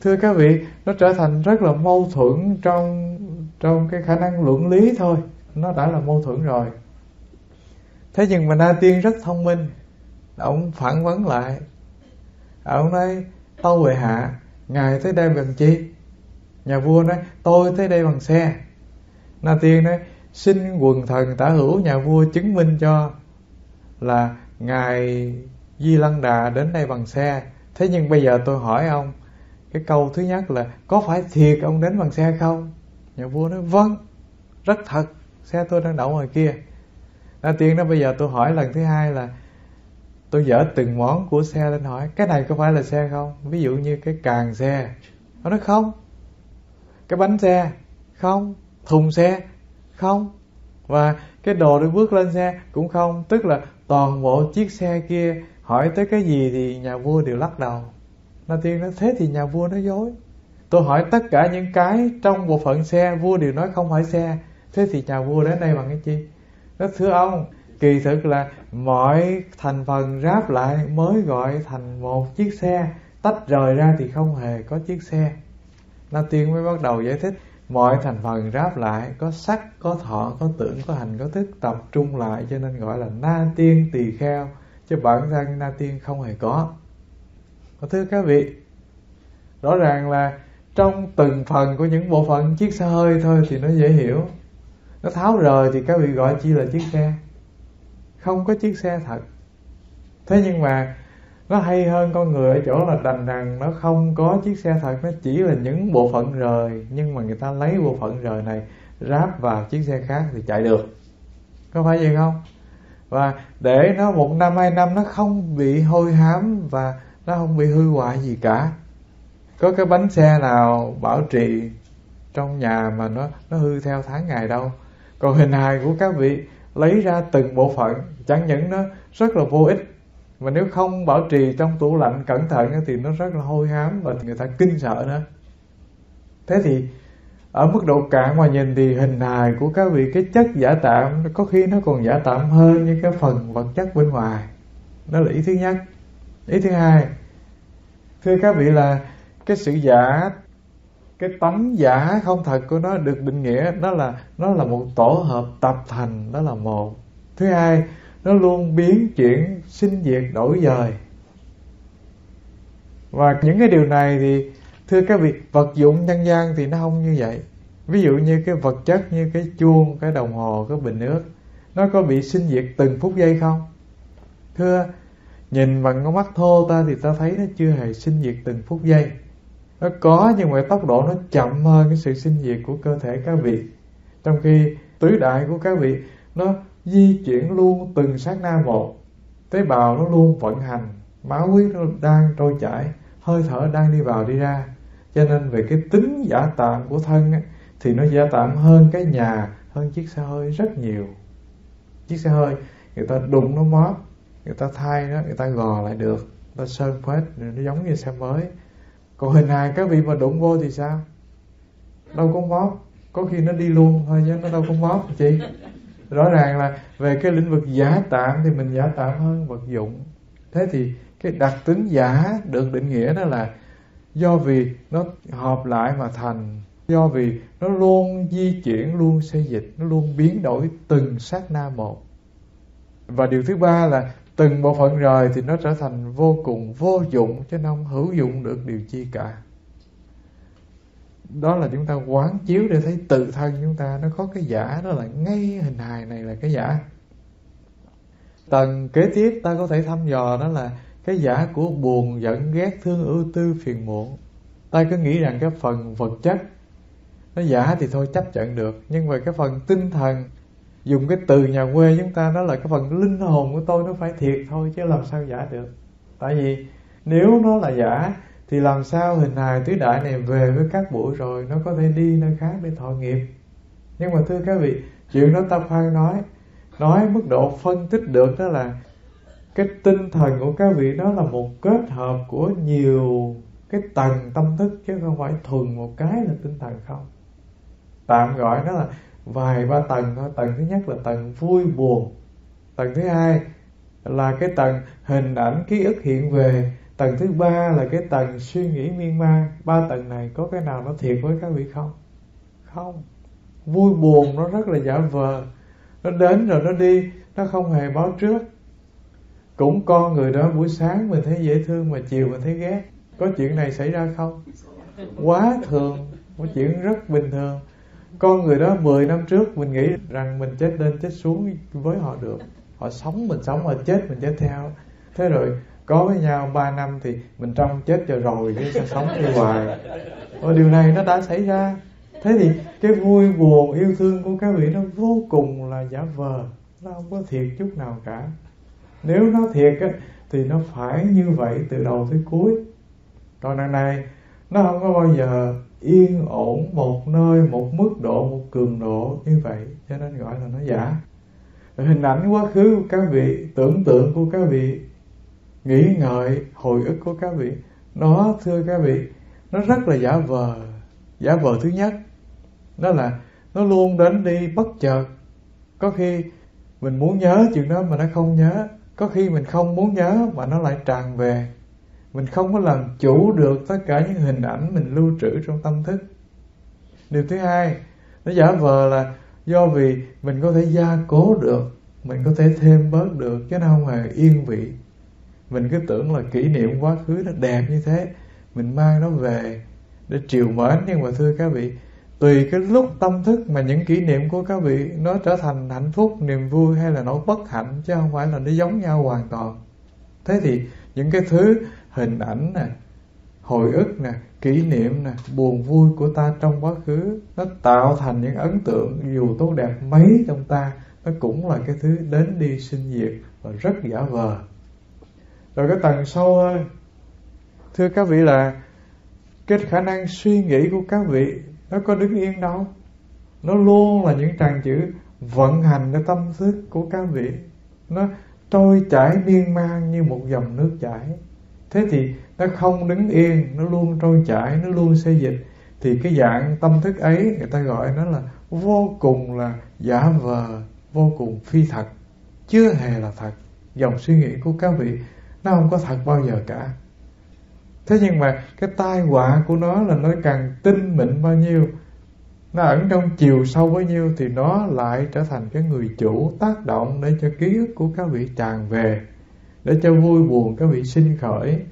thưa các vị nó trở thành rất là mâu thuẫn trong trong cái khả năng luận lý thôi. Nó đã là mâu thuẫn rồi. Thế nhưng mà na tiên rất thông minh. Ông phản vấn lại. Ông nói, tâu bệ hạ, ngài tới đây bằng chi? Nhà vua nói, tôi tới đây bằng xe. Na tiên nói, xin quần thần tả hữu nhà vua chứng minh cho là ngài Di Lăng Đà đến đây bằng xe. Thế nhưng bây giờ tôi hỏi ông, cái câu thứ nhất là, có phải thiệt ông đến bằng xe không? Nhà vua nói vâng rất thật, xe tôi đang đậu ngoài kia. Đầu tiên đó, bây giờ tôi hỏi lần thứ hai là tôi dỡ từng món của xe lên hỏi, cái này có phải là xe không? Ví dụ như cái càng xe. Nó nói, không. Cái bánh xe? Không. Thùng xe? Không. Và cái đồ để bước lên xe cũng không, tức là toàn bộ chiếc xe kia hỏi tới cái gì thì nhà vua đều lắc đầu. Na tiên nói thế thì nhà vua nói dối tôi hỏi tất cả những cái trong bộ phận xe, vua đều nói không phải xe. Thế thì nhà vua đến đây bằng cái chi? Nó thưa ông, kỳ thực là mọi thành phần ráp lại mới gọi thành một chiếc xe. Tách rời ra thì không hề có chiếc xe. Na Tiên mới bắt đầu giải thích, mọi thành phần ráp lại có sắc, có thọ, có tưởng, có hành, có thức tập trung lại cho nên gọi là na tiên tỳ kheo, chứ bản thân na tiên không hề có thưa các vị, rõ ràng là trong từng phần của những bộ phận, chiếc xe hơi thôi thì nó dễ hiểu. Nó tháo rời thì các vị gọi chi là chiếc xe. Không có chiếc xe thật. Thế nhưng mà nó hay hơn con người ở chỗ là đành rằng nó không có chiếc xe thật, nó chỉ là những bộ phận rời. Nhưng mà người ta lấy bộ phận rời này, ráp vào chiếc xe khác thì chạy được. Có phải vậy không? Và để nó một năm, hai năm nó không bị hôi hám và nó không bị hư hoại gì cả có cái bánh xe nào bảo trì trong nhà mà nó nó hư theo tháng ngày đâu? Còn hình hài của các vị lấy ra từng bộ phận, chẳng những nó rất là vô ích, mà nếu không bảo trì trong tủ lạnh cẩn thận thì nó rất là hôi hám và người ta kinh sợ nữa thế thì, ở mức độ cạn mà nhìn thì hình hài của các vị, cái chất giả tạm, có khi nó còn giả tạm hơn như cái phần vật chất bên ngoài. Đó là ý thứ nhất. Ý thứ hai, thưa các vị là cái sự giả, cái tánh giả không thật của nó được định nghĩa, nó là nó là một tổ hợp tập thành đó là một. Thứ hai, nó luôn biến chuyển, sinh diệt, đổi dời. Và những cái điều này thì, thưa các vị, vật dụng nhân gian thì nó không như vậy. Ví dụ như cái vật chất, như cái chuông, cái đồng hồ, cái bình nước nó có bị sinh diệt từng phút giây không? Thưa, nhìn bằng con mắt thô ta thì ta thấy nó chưa hề sinh diệt từng phút giây nó có nhưng mà tốc độ nó chậm hơn cái sự sinh diệt của cơ thể các vị. Trong khi tứ đại của các vị nó di chuyển luôn từng sát na một. Tế bào nó luôn vận hành máu huyết nó đang trôi chảy hơi thở đang đi vào đi ra. Cho nên về cái tính giả tạm của thân á, thì nó giả tạm hơn cái nhà hơn chiếc xe hơi rất nhiều. Chiếc xe hơi người ta đụng nó móp người ta thay nó người ta gò lại được người ta sơn phết nó giống như xe mới còn hình hài các vị mà đụng vô thì sao? Đâu có móp. Có khi nó đi luôn thôi chứ nó đâu có móp, chị. Rõ ràng là về cái lĩnh vực giả tạm thì mình giả tạm hơn vật dụng. Thế thì cái đặc tính giả được định nghĩa đó là do vì nó hợp lại mà thành, do vì nó luôn di chuyển, luôn xây dịch, nó luôn biến đổi từng sát na một. Và điều thứ ba là từng bộ phận rời thì nó trở thành vô cùng vô dụng, chứ không hữu dụng được điều chi cả. Đó là chúng ta quán chiếu để thấy tự thân chúng ta, nó có cái giả, đó là ngay hình hài này là cái giả. Tầng kế tiếp ta có thể thăm dò đó là cái giả của buồn, giận, ghét, thương, ưu tư, phiền muộn. Ta cứ nghĩ rằng cái phần vật chất, nó giả thì thôi chấp nhận được, nhưng mà cái phần tinh thần dùng cái từ nhà quê chúng ta, đó là cái phần linh hồn của tôi nó phải thiệt thôi, chứ làm sao giả được. Tại vì nếu nó là giả, thì làm sao hình hài tứ đại này về với các bụi rồi nó có thể đi nơi khác để thọ nghiệp? Nhưng mà thưa các vị, chuyện đó ta khoan nói. Nói mức độ phân tích được đó là cái tinh thần của các vị đó là một kết hợp của nhiều cái tầng tâm thức, chứ không phải thuần một cái là tinh thần không? Tạm gọi nó là vài ba tầng thôi. Tầng thứ nhất là tầng vui buồn. Tầng thứ hai là cái tầng hình ảnh, ký ức hiện về. Tầng thứ ba là cái tầng suy nghĩ miên man. Ba tầng này có cái nào nó thiệt với các vị không? Không. Vui buồn nó rất là giả vờ. Nó đến rồi nó đi, nó không hề báo trước. Cũng con người đó buổi sáng mình thấy dễ thương mà chiều mình thấy ghét. Có chuyện này xảy ra không? Quá thường. Một chuyện rất bình thường con người đó 10 năm trước mình nghĩ rằng mình chết lên chết xuống với họ được. Họ sống mình sống họ chết mình chết theo. Thế rồi có với nhau 3 năm thì mình trong chết cho rồi chứ sẽ sống như hoài. Và điều này nó đã xảy ra. Thế thì cái vui buồn yêu thương của các vị nó vô cùng là giả vờ. Nó không có thiệt chút nào cả. Nếu nó thiệt á, thì nó phải như vậy từ đầu tới cuối. Còn đằng này nó không có bao giờ yên ổn một nơi, một mức độ, một cường độ như vậy. Cho nên gọi là nó giả. Hình ảnh quá khứ của các vị, tưởng tượng của các vị, nghĩ ngợi hồi ức của các vị. Nó, thưa các vị, nó rất là giả vờ. Giả vờ thứ nhất, đó là nó luôn đến đi bất chợt. Có khi mình muốn nhớ chuyện đó mà nó không nhớ. Có khi mình không muốn nhớ mà nó lại tràn về mình không có làm chủ được tất cả những hình ảnh mình lưu trữ trong tâm thức. Điều thứ hai, nó giả vờ là do vì mình có thể gia cố được, mình có thể thêm bớt được, chứ nó không hề yên vị. Mình cứ tưởng là kỷ niệm quá khứ nó đẹp như thế, mình mang nó về để triều mến. Nhưng mà thưa các vị, tùy cái lúc tâm thức mà những kỷ niệm của các vị nó trở thành hạnh phúc, niềm vui hay là nỗi bất hạnh, chứ không phải là nó giống nhau hoàn toàn. Thế thì những cái thứ hình ảnh nè, hồi ức nè, kỷ niệm nè, buồn vui của ta trong quá khứ, nó tạo thành những ấn tượng dù tốt đẹp mấy trong ta. Nó cũng là cái thứ đến đi sinh diệt và rất giả vờ. Rồi cái tầng sâu hơn thưa các vị là cái khả năng suy nghĩ của các vị, nó có đứng yên đâu? Nó luôn là những tràng chữ vận hành cái tâm thức của các vị. Nó trôi chảy miên man như một dòng nước chảy thế thì nó không đứng yên, nó luôn trôi chảy, nó luôn xây dịch. Thì cái dạng tâm thức ấy, người ta gọi nó là vô cùng là giả vờ, vô cùng phi thật. Chưa hề là thật. Dòng suy nghĩ của các vị, nó không có thật bao giờ cả. Thế nhưng mà cái tai họa của nó là nó càng tinh mịn bao nhiêu, nó ẩn trong chiều sâu bao nhiêu, thì nó lại trở thành cái người chủ tác động để cho ký ức của các vị tràn về để cho vui buồn các vị sinh khởi.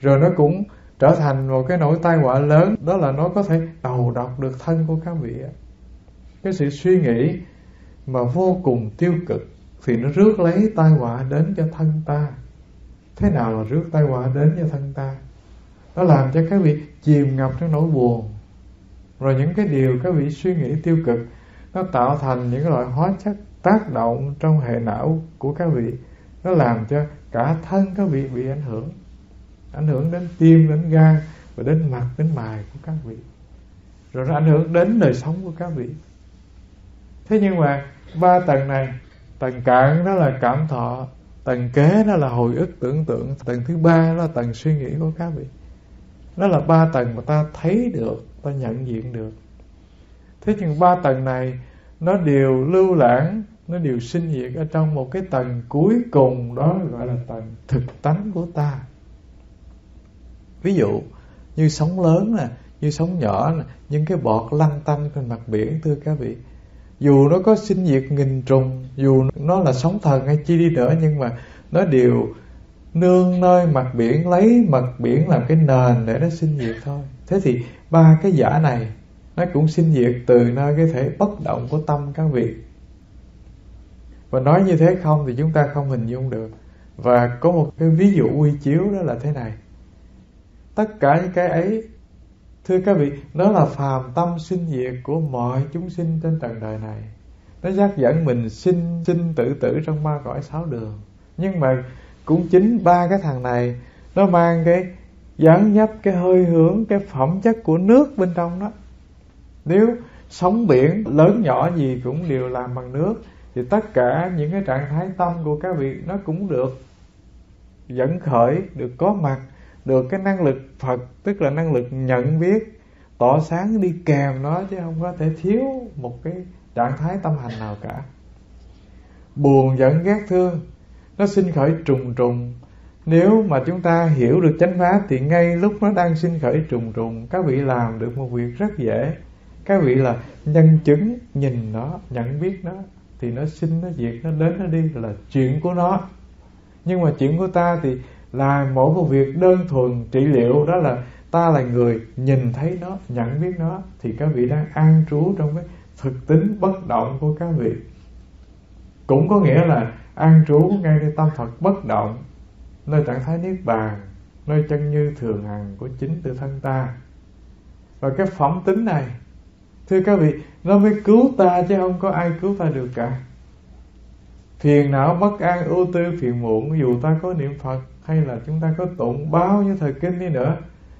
Rồi nó cũng trở thành một cái nỗi tai họa lớn, đó là nó có thể đầu độc được thân của các vị cái sự suy nghĩ mà vô cùng tiêu cực thì nó rước lấy tai họa đến cho thân ta. Thế nào là rước tai họa đến cho thân ta? Nó làm cho các vị chìm ngập trong nỗi buồn. Rồi những cái điều các vị suy nghĩ tiêu cực, nó tạo thành những loại hóa chất tác động trong hệ não của các vị nó làm cho cả thân các vị bị ảnh hưởng. Ảnh hưởng đến tim, đến gan, và đến mặt, đến mài của các vị. Rồi nó ảnh hưởng đến đời sống của các vị. Thế nhưng mà ba tầng này, tầng cạn đó là cảm thọ, tầng kế đó là hồi ức, tưởng tượng, tầng thứ ba đó là tầng suy nghĩ của các vị. Đó là ba tầng mà ta thấy được, ta nhận diện được. Thế nhưng ba tầng này, nó đều lưu lãng nó đều sinh diệt ở trong một cái tầng cuối cùng, đó gọi là tầng thực tánh của ta. Ví dụ như sóng lớn nè, như sóng nhỏ nè, những cái bọt lăn tăn trên mặt biển, thưa các vị. Dù nó có sinh diệt nghìn trùng, dù nó là sóng thần hay chi đi nữa, nhưng mà nó đều nương nơi mặt biển, lấy mặt biển làm cái nền để nó sinh diệt thôi. Thế thì ba cái giả này, nó cũng sinh diệt từ nơi cái thể bất động của tâm các vị và nói như thế không thì chúng ta không hình dung được. Và có một cái ví dụ uy chiếu đó là thế này. Tất cả những cái ấy, thưa các vị nó là phàm tâm sinh diệt của mọi chúng sinh trên trần đời này. Nó dắt dẫn mình sinh sinh tử tử trong ba cõi sáu đường. Nhưng mà cũng chính ba cái thằng này, nó mang cái dáng nhấp, cái hơi hướng, cái phẩm chất của nước bên trong đó. Nếu sóng biển lớn nhỏ gì cũng đều làm bằng nước thì tất cả những cái trạng thái tâm của các vị nó cũng được dẫn khởi, được có mặt, được cái năng lực Phật, tức là năng lực nhận biết tỏ sáng, đi kèm nó chứ không có thể thiếu một cái trạng thái tâm hành nào cả. Buồn, giận, ghét, thương, nó sinh khởi trùng trùng. Nếu mà chúng ta hiểu được chánh pháp thì ngay lúc nó đang sinh khởi trùng trùng, các vị làm được một việc rất dễ. Các vị là nhân chứng, nhìn nó, nhận biết nó thì nó sinh nó diệt, nó đến, nó đi là chuyện của nó. Nhưng mà chuyện của ta thì là mỗi một việc đơn thuần trị liệu, đó là ta là người nhìn thấy nó, nhận biết nó, thì các vị đang an trú trong cái thực tính bất động của các vị. Cũng có nghĩa là an trú ngay cái tâm Phật bất động, nơi trạng thái niết bàn, nơi chân như thường hằng của chính tự thân ta. Và cái phẩm tính này, thưa các vị nó mới cứu ta chứ không có ai cứu ta được cả. Phiền não, bất an, ưu tư, phiền muộn, dù ta có niệm phật hay là chúng ta có tụng báo như thời kinh đi nữa,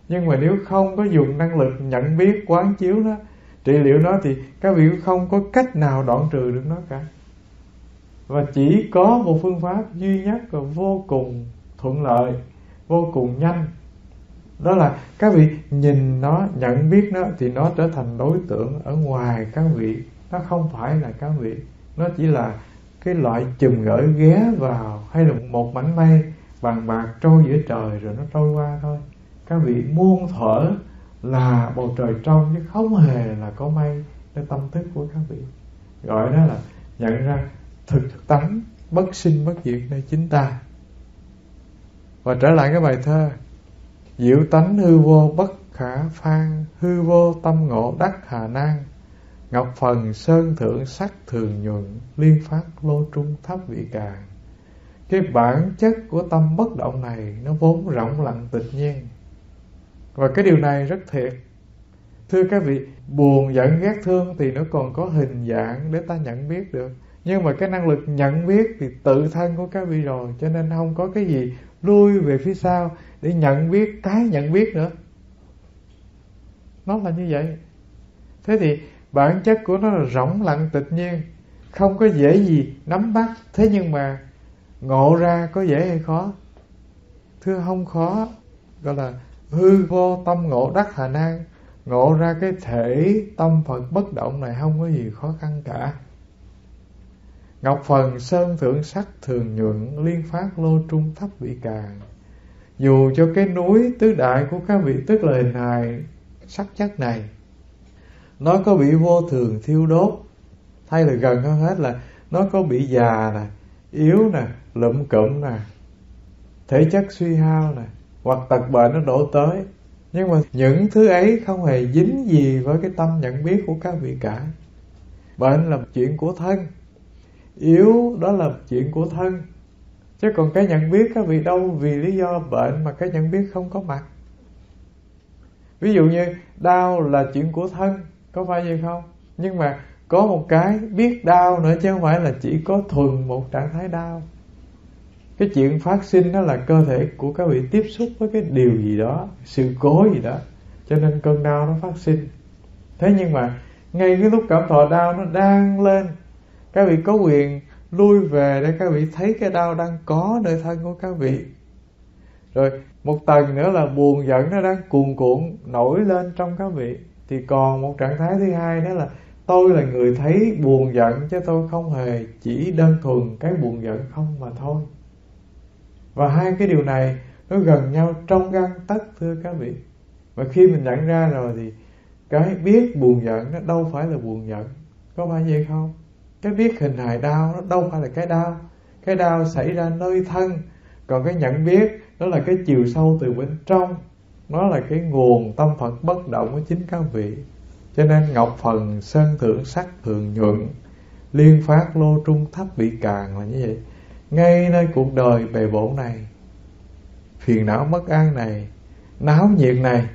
nhưng mà nếu không có dùng năng lực nhận biết, quán chiếu đó, trị liệu nó thì các vị không có cách nào đoạn trừ được nó cả. Và chỉ có một phương pháp duy nhất và vô cùng thuận lợi, vô cùng nhanh đó là các vị nhìn nó, nhận biết nó thì nó trở thành đối tượng ở ngoài các vị. Nó không phải là các vị. Nó chỉ là cái loại chùm gửi ghé vào hay là một mảnh mây bằng bạc trôi giữa trời rồi nó trôi qua thôi. Các vị muôn thở là bầu trời trong chứ không hề là có mây. Trong tâm thức của các vị. Gọi đó là nhận ra thực tánh bất sinh bất diệt nơi chính ta. Và trở lại cái bài thơ diệu tánh hư vô bất khả phan, hư vô tâm ngộ đắc hà nan. Ngọc phần sơn thượng sắc thường nhuận, liên phát lô trung thấp vị càng cái bản chất của tâm bất động này, nó vốn rộng lặng tịch nhiên. Và cái điều này rất thiệt. Thưa các vị, buồn giận ghét thương thì nó còn có hình dạng để ta nhận biết được. Nhưng mà cái năng lực nhận biết thì tự thân của các vị rồi, cho nên không có cái gì lui về phía sau để nhận biết cái nhận biết nữa. Nó là như vậy. Thế thì bản chất của nó là rỗng lặng tịch nhiên, không có dễ gì nắm bắt. Thế nhưng mà ngộ ra có dễ hay khó? Thưa, không khó. Gọi là hư vô tâm ngộ đắc hà nan. Ngộ ra cái thể tâm phật bất động này không có gì khó khăn cả. Ngọc phần sơn thượng sắc thường nhuận liên phát lô trung thấp bị càng dù cho cái núi tứ đại của các vị tức là hình hài sắc chất này, nó có bị vô thường thiêu đốt, hay là gần hơn hết là nó có bị già nè, yếu nè, lụm cụm nè, thể chất suy hao nè, hoặc tật bệnh nó đổ tới. Nhưng mà những thứ ấy không hề dính gì với cái tâm nhận biết của các vị cả. Bệnh là chuyện của thân, yếu đó là chuyện của thân chứ còn cái nhận biết các vị đâu vì lý do bệnh mà cái nhận biết không có mặt. Ví dụ như, đau là chuyện của thân, có phải vậy không? Nhưng mà có một cái biết đau nữa chứ không phải là chỉ có thuần một trạng thái đau. Cái chuyện phát sinh đó là cơ thể của các vị tiếp xúc với cái điều gì đó, sự cố gì đó. Cho nên cơn đau nó phát sinh. Thế nhưng mà ngay cái lúc cảm thọ đau nó đang lên, các vị có quyền lui về để các vị thấy cái đau đang có nơi thân của các vị. Rồi một tầng nữa là buồn giận nó đang cuồn cuộn nổi lên trong các vị. Thì còn một trạng thái thứ hai đó là tôi là người thấy buồn giận chứ tôi không hề chỉ đơn thuần cái buồn giận không mà thôi. Và hai cái điều này nó gần nhau trong gan tất thưa các vị. Và khi mình nhận ra rồi thì cái biết buồn giận nó đâu phải là buồn giận, có phải vậy không? Cái biết hình hài đau nó đâu phải là cái đau. Cái đau xảy ra nơi thân. Còn cái nhận biết, đó là cái chiều sâu từ bên trong. Nó là cái nguồn tâm phật bất động của chính các vị. Cho nên ngọc phần, sơn thượng, sắc thường nhuận, liên phát, lô trung thấp bị càng là như vậy. Ngay nơi cuộc đời bề bộn này, phiền não bất an này, náo nhiệt này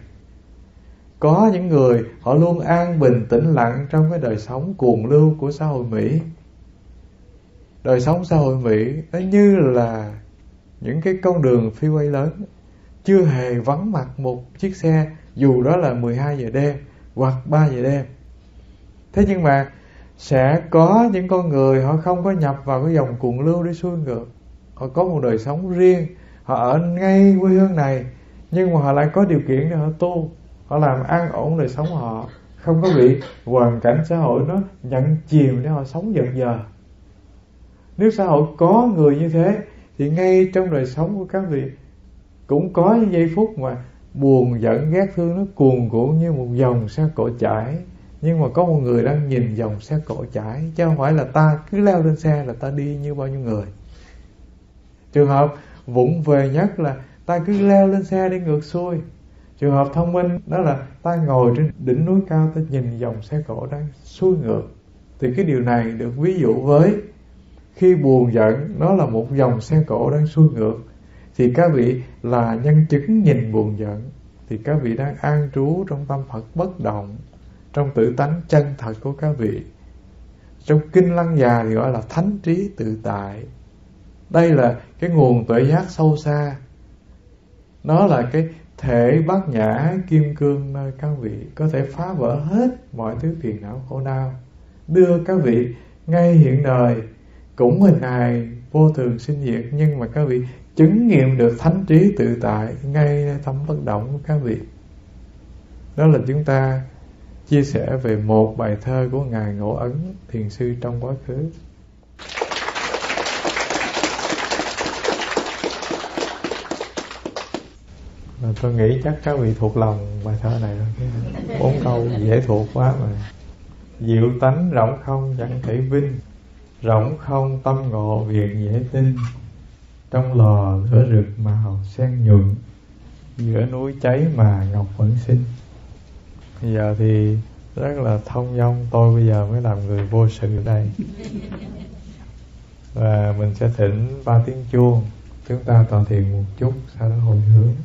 có những người, họ luôn an bình, tĩnh lặng trong cái đời sống cuồng lưu của xã hội Mỹ. Đời sống xã hội Mỹ nó như là những cái con đường freeway lớn, chưa hề vắng mặt một chiếc xe, dù đó là 12 giờ đêm hoặc 3 giờ đêm. Thế nhưng mà sẽ có những con người, họ không có nhập vào cái dòng cuồng lưu để xuôi ngược. Họ có một đời sống riêng, họ ở ngay quê hương này, nhưng mà họ lại có điều kiện để họ tu họ làm an ổn đời sống họ. Không có bị hoàn cảnh xã hội nó nhận chìm để họ sống dần dờ nếu xã hội có người như thế, thì ngay trong đời sống của các vị cũng có những giây phút mà buồn, giận, ghét thương nó cuồn cuộn như một dòng xe cộ chảy. Nhưng mà có một người đang nhìn dòng xe cộ chảy, chứ không phải là ta cứ leo lên xe là ta đi như bao nhiêu người. Trường hợp vụng về nhất là ta cứ leo lên xe đi ngược xuôi trường hợp thông minh, đó là ta ngồi trên đỉnh núi cao, ta nhìn dòng xe cộ đang xuôi ngược. Thì cái điều này được ví dụ với khi buồn giận, nó là một dòng xe cộ đang xuôi ngược. Thì các vị là nhân chứng nhìn buồn giận, thì các vị đang an trú trong tâm Phật bất động, trong tự tánh chân thật của các vị. Trong kinh lăng già thì gọi là thánh trí tự tại. Đây là cái nguồn tuệ giác sâu xa. Nó là cái thể bát nhã kim cương nơi các vị có thể phá vỡ hết mọi thứ phiền não khổ đau. Đưa các vị ngay hiện đời, cũng hình hài, vô thường sinh diệt, nhưng mà các vị chứng nghiệm được thánh trí tự tại ngay tâm bất động của các vị. Đó là chúng ta chia sẻ về một bài thơ của ngài ngộ ấn thiền sư trong quá khứ. Tôi nghĩ chắc các vị thuộc lòng bài thơ này rồi. Bốn câu dễ thuộc quá mà. Diệu tánh rộng không chẳng thể vinh. Rộng không tâm ngộ việc dễ tin. Trong lò lửa rực màu sen nhuận. Giữa núi cháy mà ngọc vẫn sinh bây giờ thì rất là thông dong, tôi bây giờ mới làm người vô sự đây. Và mình sẽ thỉnh ba tiếng chuông. Chúng ta toàn thiền một chút, sau đó hồi hướng.